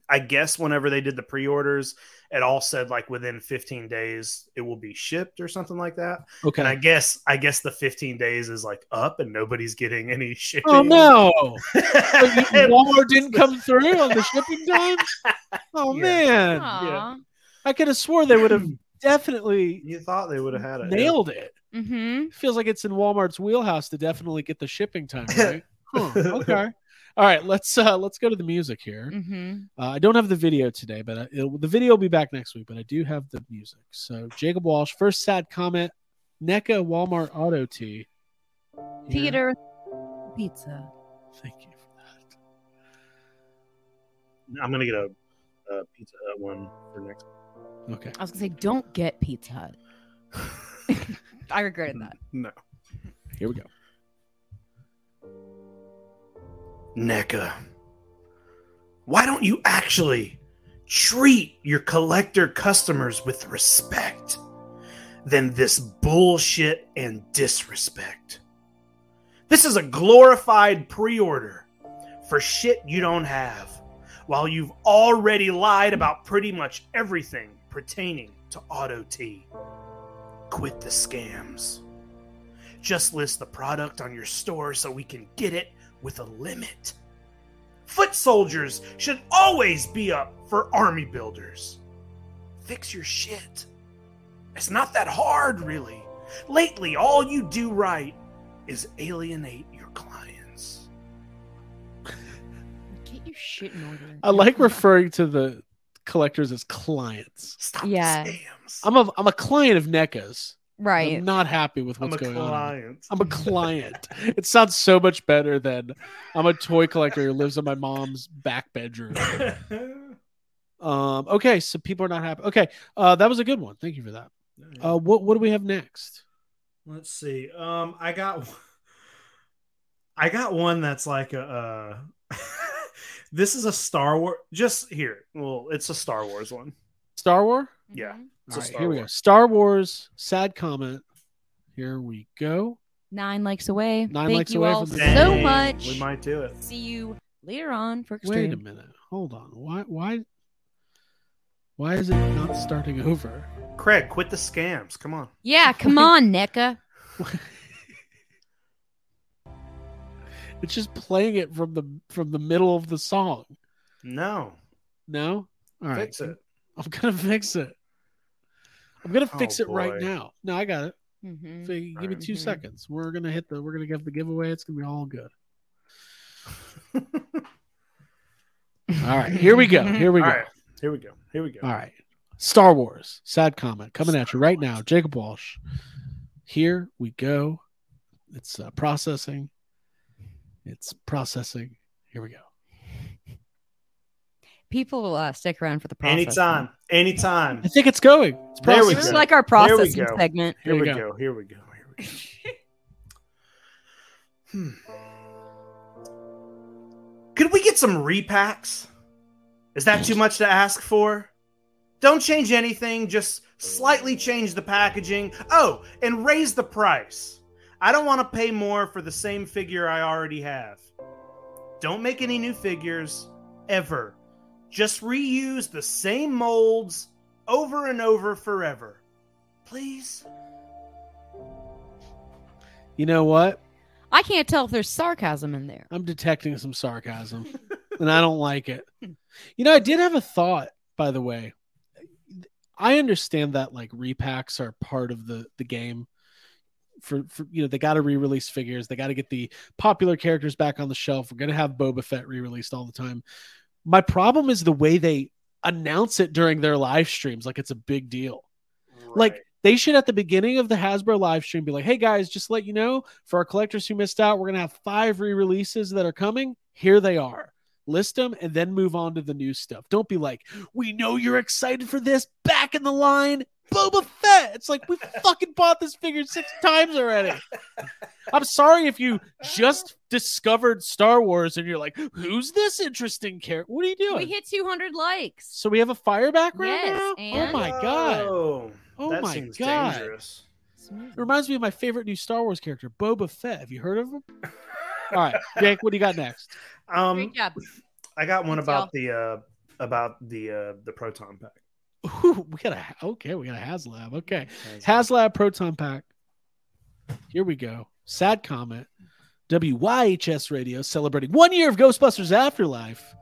i guess whenever they did the pre-orders it all said like within 15 days it will be shipped or something like that Okay. and i guess i guess the 15 days is like up and nobody's getting any (laughs) shipping oh no! (laughs) Walmart didn't come through on the shipping time. (laughs) Oh Yeah. man! Aw. I could have swore they would have (clears throat) definitely you thought they would have had it nailed it. Mm-hmm. Feels like it's in Walmart's wheelhouse to definitely get the shipping time right. Huh, okay. All right, let's uh let's go to the music here. Mm-hmm. Uh, I don't have the video today, but I, it'll, the video will be back next week. But I do have the music. So Jacob Walsh, first sad comment. NECA Walmart Auto T. Here. Peter pizza. Thank you for that. i'm gonna get a, a pizza Hut one for next Okay. I was gonna say, don't get Pizza Hut. (laughs) (laughs) I regretted that. no Here we go. NECA, why don't you actually treat your collector customers with respect than this bullshit and disrespect? This is a glorified pre order for shit you don't have, while you've already lied about pretty much everything pertaining to Auto T. Quit the scams. Just list the product on your store so we can get it with a limit. Foot soldiers should always be up for army builders. Fix your shit. It's not that hard, really. Lately, all you do right is alienate your clients. Get your shit in order. I like referring to the collectors as clients. Stop Yeah. the scams. I'm a I'm a client of NECA's. Right. I'm not happy with what's a going on. client. I'm a client. it sounds so much better than I'm a toy collector who lives in my mom's back bedroom. (laughs) Um, okay, so people are not happy. Okay, uh, that was a good one. Thank you for that. Uh, what what do we have next? Let's see. Um, I got, I got one that's like a. Uh, (laughs) this is a Star Wars. Just here. Well, it's a Star Wars one. Star Wars. Yeah. It's All Star here we go. Star Wars. Sad comment. Here we go. Nine likes away. Nine Thank likes you away all from so the- Dang, much. We might do it. See you later on for Wait a minute. Hold on. Why why why is it not starting over? Craig, quit the scams. Come on. Yeah, come (laughs) on, NECA. (laughs) It's just playing it from the from the middle of the song. No. No? All right. Fix it. I'm gonna fix it. I'm gonna fix Oh, it right now. No, I got it. Mhm. So give me Alright. 2 Mhm. seconds. We're gonna hit the we're gonna give the giveaway. It's gonna be all good. (laughs) All right, here we go. Here we All go. right. Here we go. Here we go. All right. Star Wars. Sad comment coming at you right now. Jacob Walsh. Here we go. It's uh, processing. It's processing. Here we go. People uh, stick around for the process. Anytime, anytime. I think it's going. It's There we This processing. go. like our There processing go. segment. Here Here we we go. Here we go. Here we go. hmm. Could we get some repacks? Is that too much to ask for? Don't change anything, just slightly change the packaging. Oh, and raise the price. I don't want to pay more for the same figure I already have. Don't make any new figures, ever. Just reuse the same molds over and over forever. Please? You know what? I can't tell if there's sarcasm in there. I'm detecting some sarcasm, and I don't like it. You know, I did have a thought, by the way. I understand that like repacks are part of the the game. For, for you know, they got to re-release figures. They got to get the popular characters back on the shelf. We're gonna have Boba Fett re-released all the time. My problem is the way they announce it during their live streams, like it's a big deal. Like they should at the beginning of the Hasbro live stream be like, "Hey guys, just let you know, for our collectors who missed out, we're gonna have five re-releases that are coming. Here they are. List them and then move on to the new stuff. Don't be like, we know you're excited for this. Back in the line, Boba Fett. It's like we fucking bought this figure six times already. (laughs) I'm sorry if you just discovered Star Wars and you're like, who's this interesting character? What are you doing? We hit 200 likes. so we have a fire background Yes, now? and- oh my god. Oh, Oh that my seems God. dangerous. It reminds me of my favorite new Star Wars character, Boba Fett. Have you heard of him? (laughs) All right, Jake, what do you got next? Um, Great job. I got one Thanks, about the uh about the uh the proton pack. Ooh, we got a okay, we got a HasLab. Okay, HasLab Proton Pack. Here we go. Sad comment. WYHS Radio celebrating one year of Ghostbusters Afterlife.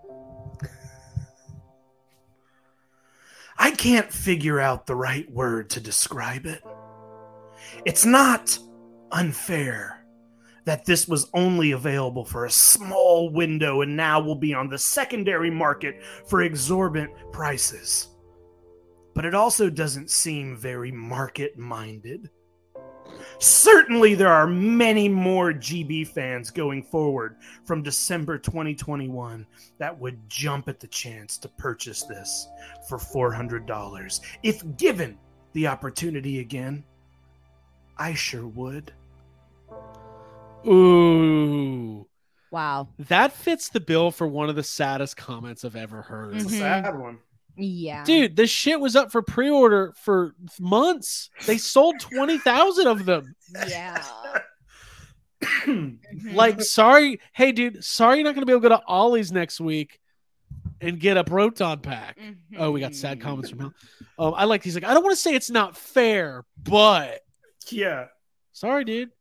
I can't figure out the right word to describe it. It's not unfair that this was only available for a small window and now will be on the secondary market for exorbitant prices. But it also doesn't seem very market minded. Certainly, there are many more GB fans going forward from December 2021 that would jump at the chance to purchase this for $400 if given the opportunity again. I sure would. Ooh. Wow. That fits the bill for one of the saddest comments I've ever heard. Mhm. Sad one. Yeah. Dude, this shit was up for pre-order for months. They sold 20,000 of them. Yeah. Mm-hmm. (clears throat) Like, sorry. Hey, dude, sorry you're not going to be able to go to Ollie's next week and get a Proton pack. Oh, we got sad comments from him. Um, I like. He's like, I don't want to say it's not fair, but yeah. sorry, dude.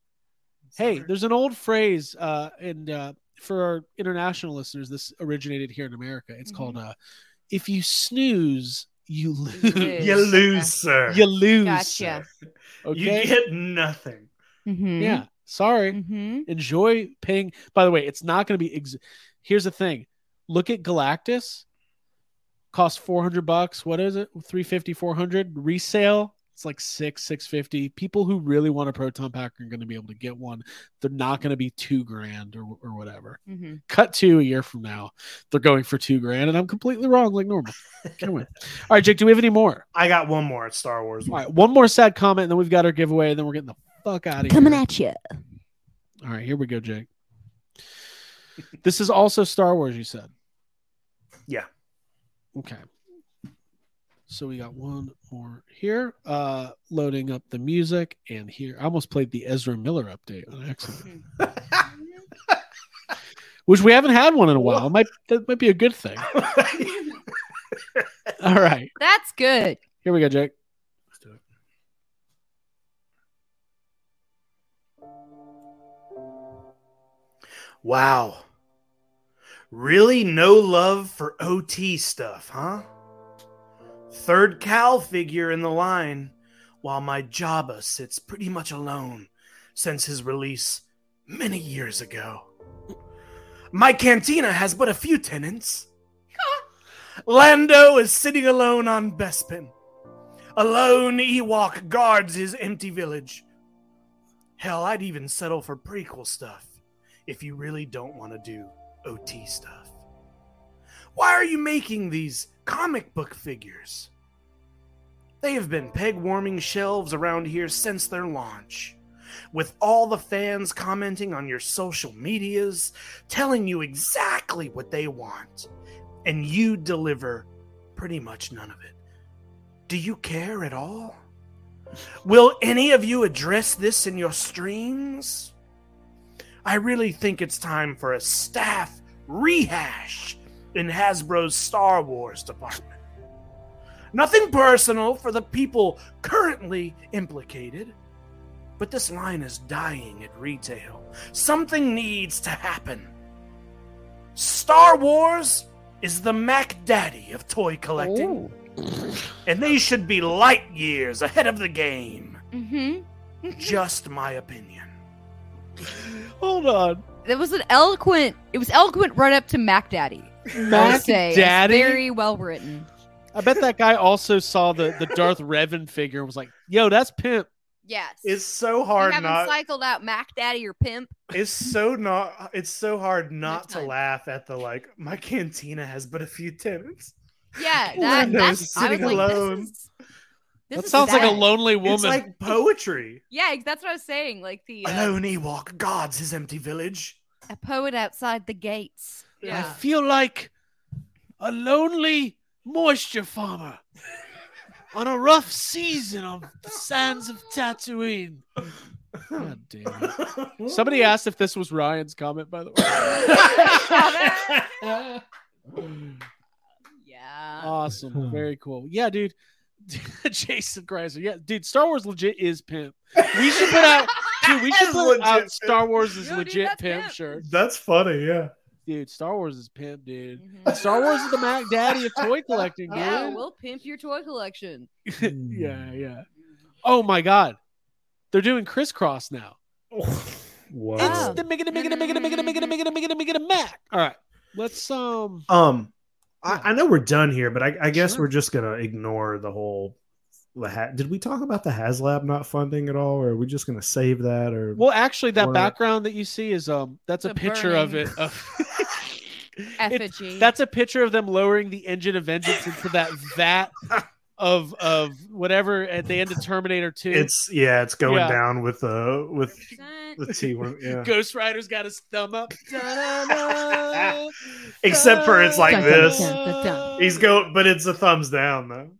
Hey, there's an old phrase, uh, and uh, for our international listeners, this originated here in America. It's called uh, "If you snooze, you lose. lose. You lose, sir. you lose. Gotcha. Okay. You get nothing. Mhm. yeah. Sorry. Mhm. Enjoy paying. By the way, it's not going to be. Ex- Here's the thing. Look at Galactus. Cost 400 bucks. What is it? 350, 400 resale. It's like six, 650. People who really want a proton pack are going to be able to get one. They're not going to be two grand or, or whatever. Mhm. Cut to a year from now, they're going for two grand, and I'm completely wrong, like normal. Can't win. All right, Jake, do we have any more? I got one more at Star Wars. All right, one more sad comment, and then we've got our giveaway, and then we're getting the fuck out of Coming here. Coming at you. All right, here we go, Jake. this is also Star Wars, you said. Yeah. Okay. So we got one more here. Uh loading up the music, and here I almost played the Ezra Miller update on accident. (laughs) Which we haven't had one in a while. It might that might be a good thing. (laughs) All right. That's good. Here we go, Jake. Let's do it. Wow. Really no love for OT stuff, huh? Third Cal figure in the line, while my Jabba sits pretty much alone since his release many years ago. My cantina has but a few tenants. (laughs) Lando is sitting alone on Bespin. A lone Ewok guards his empty village. Hell, I'd even settle for prequel stuff if you really don't want to do OT stuff. Why are you making these comic book figures? They have been peg warming shelves around here since their launch, with all the fans commenting on your social medias, telling you exactly what they want, and you deliver pretty much none of it. Do you care at all? Will any of you address this in your streams? I really think it's time for a staff rehash in Hasbro's Star Wars department. Nothing personal for the people currently implicated, but this line is dying at retail. Something needs to happen. Star Wars is the Mac Daddy of toy collecting, and they should be light years ahead of the game. Mm-hmm. Just my opinion. (laughs) Hold on. That was an eloquent. It was eloquent right up to Mac Daddy. Mac say. It's Daddy. very well written. I bet that guy also saw the the Darth (laughs) Revan figure and was like, "Yo, that's pimp." Yes. It's so you hard haven't not. cycled out Mac Daddy or Pimp. It's so not. It's so hard not to laugh at the like. My cantina has but a few tenants. Yeah, (laughs) that, Windows that's. I was sitting like, alone. this is. This That is sounds like a lonely woman. It's like poetry. Yeah, that's what I was saying. Like the A uh, lone Ewok guards his empty village. a poet outside the gates. Yeah. I feel like a lonely moisture farmer on a rough season on the sands of Tatooine. God damn it. Somebody asked if this was Ryan's comment, by the way. (laughs) Yeah. awesome. Hmm. Very cool. Yeah, dude. (laughs) Jason Chrysler. Yeah, dude, Star Wars legit is pimp. We should put out dude, we should put legit out. Star Wars is Yo, dude, legit that's pimp pimp. shirt. That's funny, yeah. Dude, Star Wars is pimp, dude. Mhm. Star Wars is the Mac (laughs) Daddy of toy collecting, dude. Yeah, we'll pimp your toy collection. (laughs) yeah, yeah. Oh my god. They're doing crisscross now. Whoa. It's the Mega Mega Mega Mega Mega Mega Mega Mega Mac. All right. Let's um Um, Yeah. I, I know we're done here, but I, I guess Sure. we're just gonna ignore the whole. The ha- Did we talk about the HasLab not funding at all, or are we just gonna save that? Or well actually that Or- background that you see is um that's a The picture of it. Of, (laughs) It's- Effigy. that's a picture of them lowering the engine of vengeance into that vat of of whatever at the end of Terminator 2. it's yeah, it's going Yeah. down with uh with Percent. the T one. Yeah. Ghost Rider's got his thumb up. (laughs) Except for it's like Dun, dun, this. He's go, but it's a thumbs down though.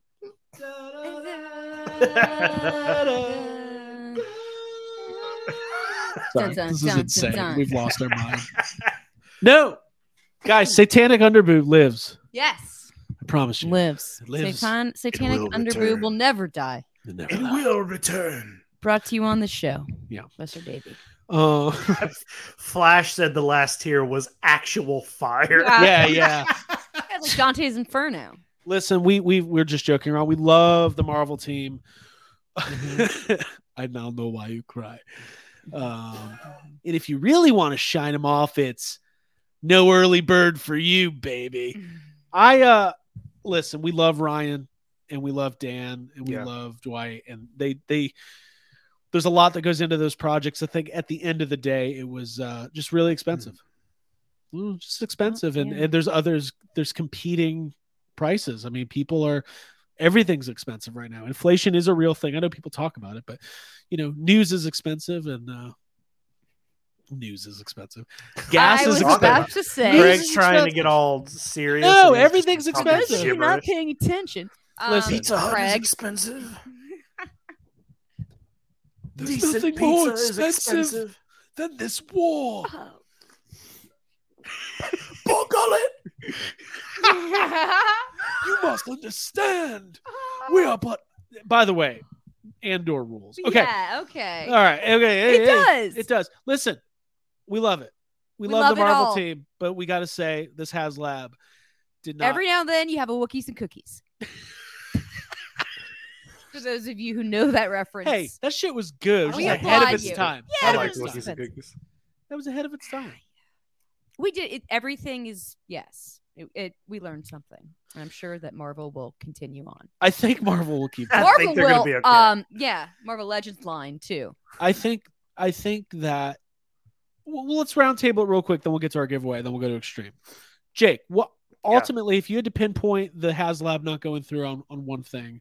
Sorry, Dun, this is dun, insane. dun. We've lost our mind. (laughs) No, guys, Satanic Underboob lives. Yes. I promise you. Lives. It lives. Satan- satanic will underboob return. will never die. It never It lies. will return. Brought to you on the show. Yeah. Mr. Davey. Uh, (laughs) Flash said the last tier was actual fire. yeah, yeah. (laughs) It's like Dante's Inferno. Listen, we we we're just joking around. We love the Marvel team. (laughs) I now know why you cry. Um, and if you really want to shine them off, it's no early bird for you, baby. I uh listen, we love Ryan and we love Dan and we Yeah. love Dwight and they they there's a lot that goes into those projects. I think at the end of the day it was uh just really expensive. Mm, just expensive and, yeah. and there's others there's competing prices. I mean people are everything's expensive right now. Inflation is a real thing. I know people talk about it, but you know, news is expensive and uh news is expensive. (laughs) Gas I is was expensive. about to say. Greg's is trying to get all serious. No, everything's expensive. You're not paying attention. Um, Pizza Hut is expensive. (laughs) There's Decent nothing pizza more is expensive expensive. than this war. Oh. Buckle it. You must understand. (laughs) We are but. By the way, Andor rules. Okay. Yeah, okay. All right. Okay. It hey, does. It does. Listen, we love it. We, We love, love the Marvel team, but we got to say this HasLab did not. Every now and then you have a Wookiees and cookies. (laughs) For those of you who know that reference. hey, that shit was good. It was We ahead of applaud its you. time. Yeah, Ahead like its was and cookies. That was ahead of its time. We did it, everything is yes. It, it we learned something. And I'm sure that Marvel will continue on. I think Marvel will keep. (laughs) I Marvel think they're will gonna be okay. um yeah, Marvel Legends line too. I think I think that well, let's round table it real quick, then we'll get to our giveaway, then we'll go to extreme. Jake, what ultimately, if you had to pinpoint the HasLab not going through on, on one thing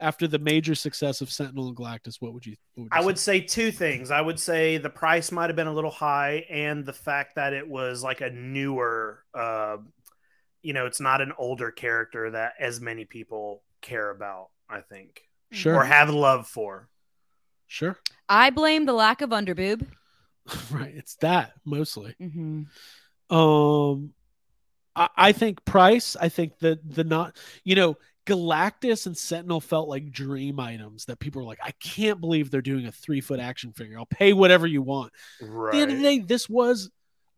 after the major success of Sentinel and Galactus, what would you? What would you I would say? say two things. I would say the price might have been a little high, and the fact that it was like a newer, uh, you know, it's not an older character that as many people care about. I think sure, or have love for. sure, I blame the lack of underboob. (laughs) right. It's that mostly. Mm-hmm. Um, I, I think price. I think that the not, you know, Galactus and Sentinel felt like dream items that people were like, I can't believe they're doing a three foot action figure. I'll pay whatever you want. Right. At the end of the day, this was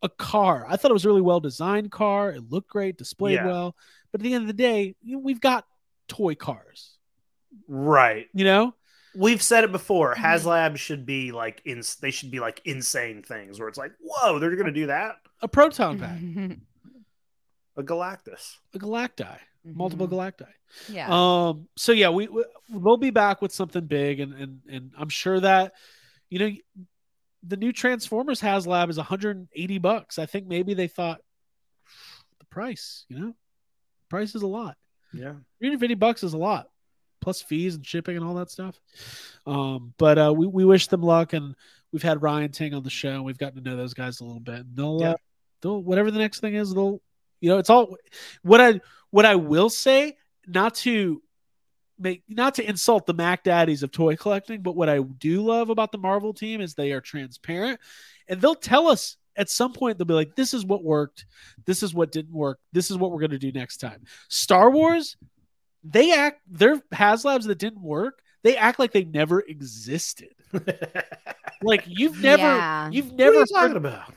a car. I thought it was a really well designed car. It looked great, displayed Yeah. well. But at the end of the day, you know, we've got toy cars. right. You know, We've said it before. Mhm. HasLab should be like in. They should be like insane things where it's like, whoa, they're gonna do that. a proton pack, Mm-hmm. (laughs) A Galactus. a galacti, multiple galacti. Yeah. Um. So yeah, we, we we'll be back with something big, and and and I'm sure that you know the new Transformers HasLab is 180 bucks. I think maybe they thought the price. You know, price is a lot. Yeah. 350 bucks is a lot, plus fees and shipping and all that stuff. Um. But uh, we we wish them luck, and we've had Ryan Ting on the show. and We've gotten to know those guys a little bit. And they'll Yeah. uh, they'll whatever the next thing is, they'll you know it's all what I what I will say not to make not to insult the Mac Daddies of toy collecting, but what I do love about the Marvel team is they are transparent and they'll tell us at some point they'll be like, this is what worked, this is what didn't work, this is what we're gonna do next time. Star Wars, they act their HasLabs that didn't work, they act like they never existed. (laughs) Like you've never Yeah. you've What are never you talking heard, about?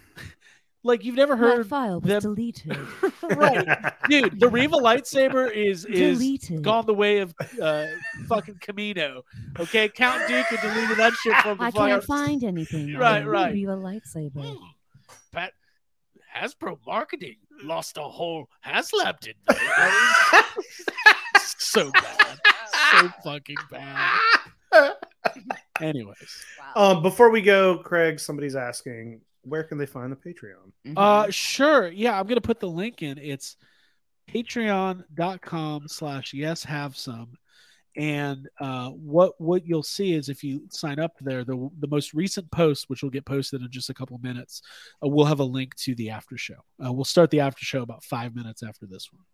Like you've never My heard file was them- deleted. (laughs) right. Dude, the Riva lightsaber is is deleted. gone the way of uh, fucking Kamino. Okay, Count Dooku had deleted that shit from the I fucking. can't find anything. (laughs) Right, on right. Viva lightsaber. Hmm. Pat Hasbro marketing lost a whole HasLab did. they? (laughs) so bad, so fucking bad. Anyways, Wow. Um, before we go, Craig, somebody's asking where can they find the Patreon? Mhm. uh, sure, yeah, I'm gonna put the link in. It's patreon.com slash yes have some and uh, what what you'll see is if you sign up there the, the most recent post which will get posted in just a couple minutes uh, we'll have a link to the after show uh, we'll start the after show about five minutes after this one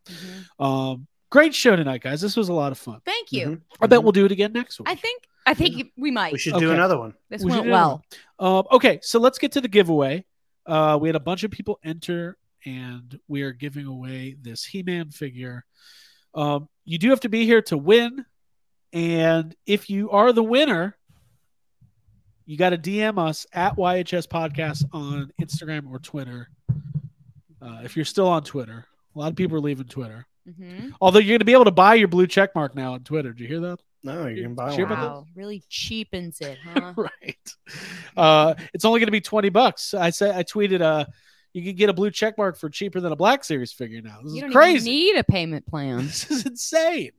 Mhm. um, great show tonight guys this was a lot of fun Thank you. Mhm. i bet we'll do it again next week I think I think we might. We should do another one. this we went well. Um, okay, so let's get to the giveaway. Uh, we had a bunch of people enter, and we are giving away this He-Man figure. Um, you do have to be here to win, and if you are the winner, you got to DM us at YHS Podcast on Instagram or Twitter. Uh, if you're still on Twitter, a lot of people are leaving Twitter. Mhm. Although you're going to be able to buy your blue check mark now on Twitter. Did you hear that? No, you can buy Sure one. Wow, really cheapens it, huh? (laughs) right. Uh, it's only going to be 20 bucks. I said, I tweeted, uh, you can get a blue check mark for cheaper than a Black Series figure now. This you is don't crazy. even need a payment plan. (laughs) this is insane.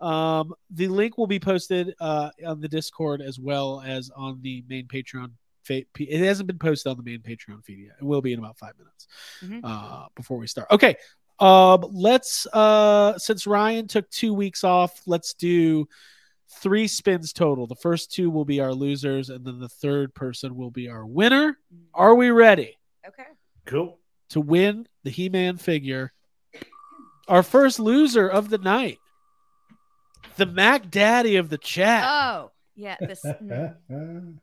Um, the link will be posted uh, on the Discord as well as on the main Patreon. Fa- It hasn't been posted on the main Patreon feed yet. It will be in about five minutes Mhm. uh, before we start. Okay. Um, let's uh, since Ryan took two weeks off, let's do three spins total. The first two will be our losers, and then the third person will be our winner. Are we ready Okay. Cool. to win the He Man figure? Our first loser of the night, the Mac Daddy of the chat, Oh, yeah. This. (laughs) mm,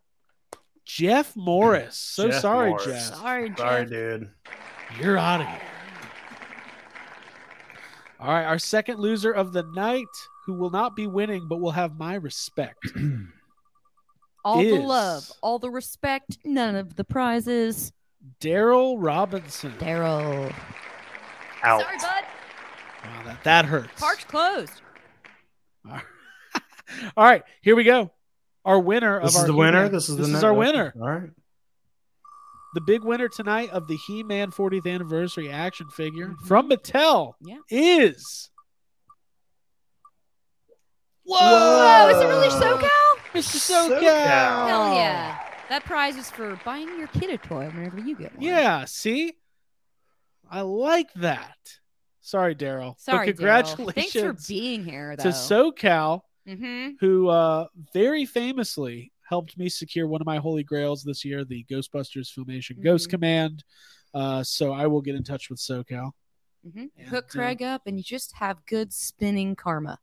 Jeff Morris. So Jeff sorry, Morris. Jeff. Sorry, Jeff. Sorry, dude. You're out of here. All right, our second loser of the night, who will not be winning but will have my respect. (clears throat) All the love, all the respect, none of the prizes. Daryl Robinson. Daryl. Out. Sorry, bud. Wow, that, that hurts. Park's closed. (laughs) All right, here we go. Our winner This of is our the winner. He-Man- This is this the is our winner. All right. The big winner tonight of the He-Man 40th anniversary action figure Mhm. from Mattel Yeah. is. Whoa! Whoa, is it really SoCal? Mr. SoCal. SoCal. Hell yeah. That prize is for buying your kid a toy whenever you get one. Yeah, see? I like that. Sorry, Daryl. Sorry, but Daryl. congratulations Thanks for being here, though. to SoCal, hmm who uh, very famously helped me secure one of my holy grails this year, the Ghostbusters Filmation Ghost Mhm. Command. Uh, so I will get in touch with SoCal. hmm And, Hook uh, Craig up, and you just have good spinning karma.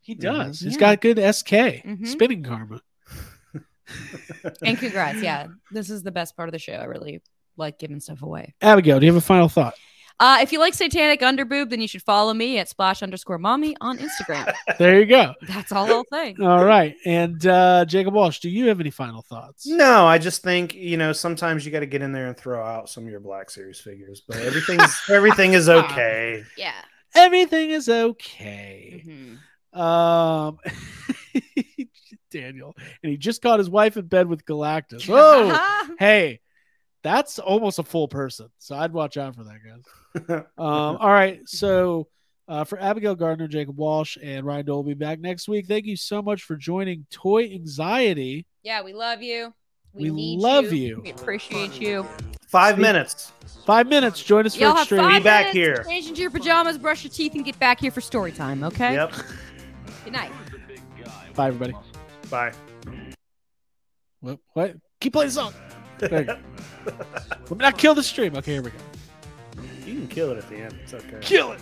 He does. He's Yeah. got good SK Mhm. spinning karma. (laughs) And congrats, yeah, this is the best part of the show. I really like giving stuff away. Abigail, do you have a final thought? Uh, if you like satanic underboob, then you should follow me at splash underscore mommy on Instagram. (laughs) There you go. That's all I'll say. (laughs) All right. And uh, Jacob Walsh, do you have any final thoughts? No, I just think you know sometimes you got to get in there and throw out some of your Black Series figures, but everything's everything is (laughs) okay. Yeah. Everything is okay. Mhm. Um, Daniel, and he just caught his wife in bed with Galactus. Whoa, hey, that's almost a full person. So I'd watch out for that, guys. (laughs) Um, all right, so uh, for Abigail Gardner, Jacob Walsh, and Ryan Dole will be back next week. Thank you so much for joining Toy Anxiety. yeah, we love you. We, We need love you. you. We appreciate you. Five minutes. Five minutes. Join us for Y'all have extreme. five Be back minutes to here. Change into your pajamas, brush your teeth, and get back here for story time. Okay. Yep. Good night. Bye, everybody. Bye. What? what? Keep playing the song. (laughs) There you go. Let me not kill the stream. Okay, here we go. You can kill it at the end. It's okay. Kill it.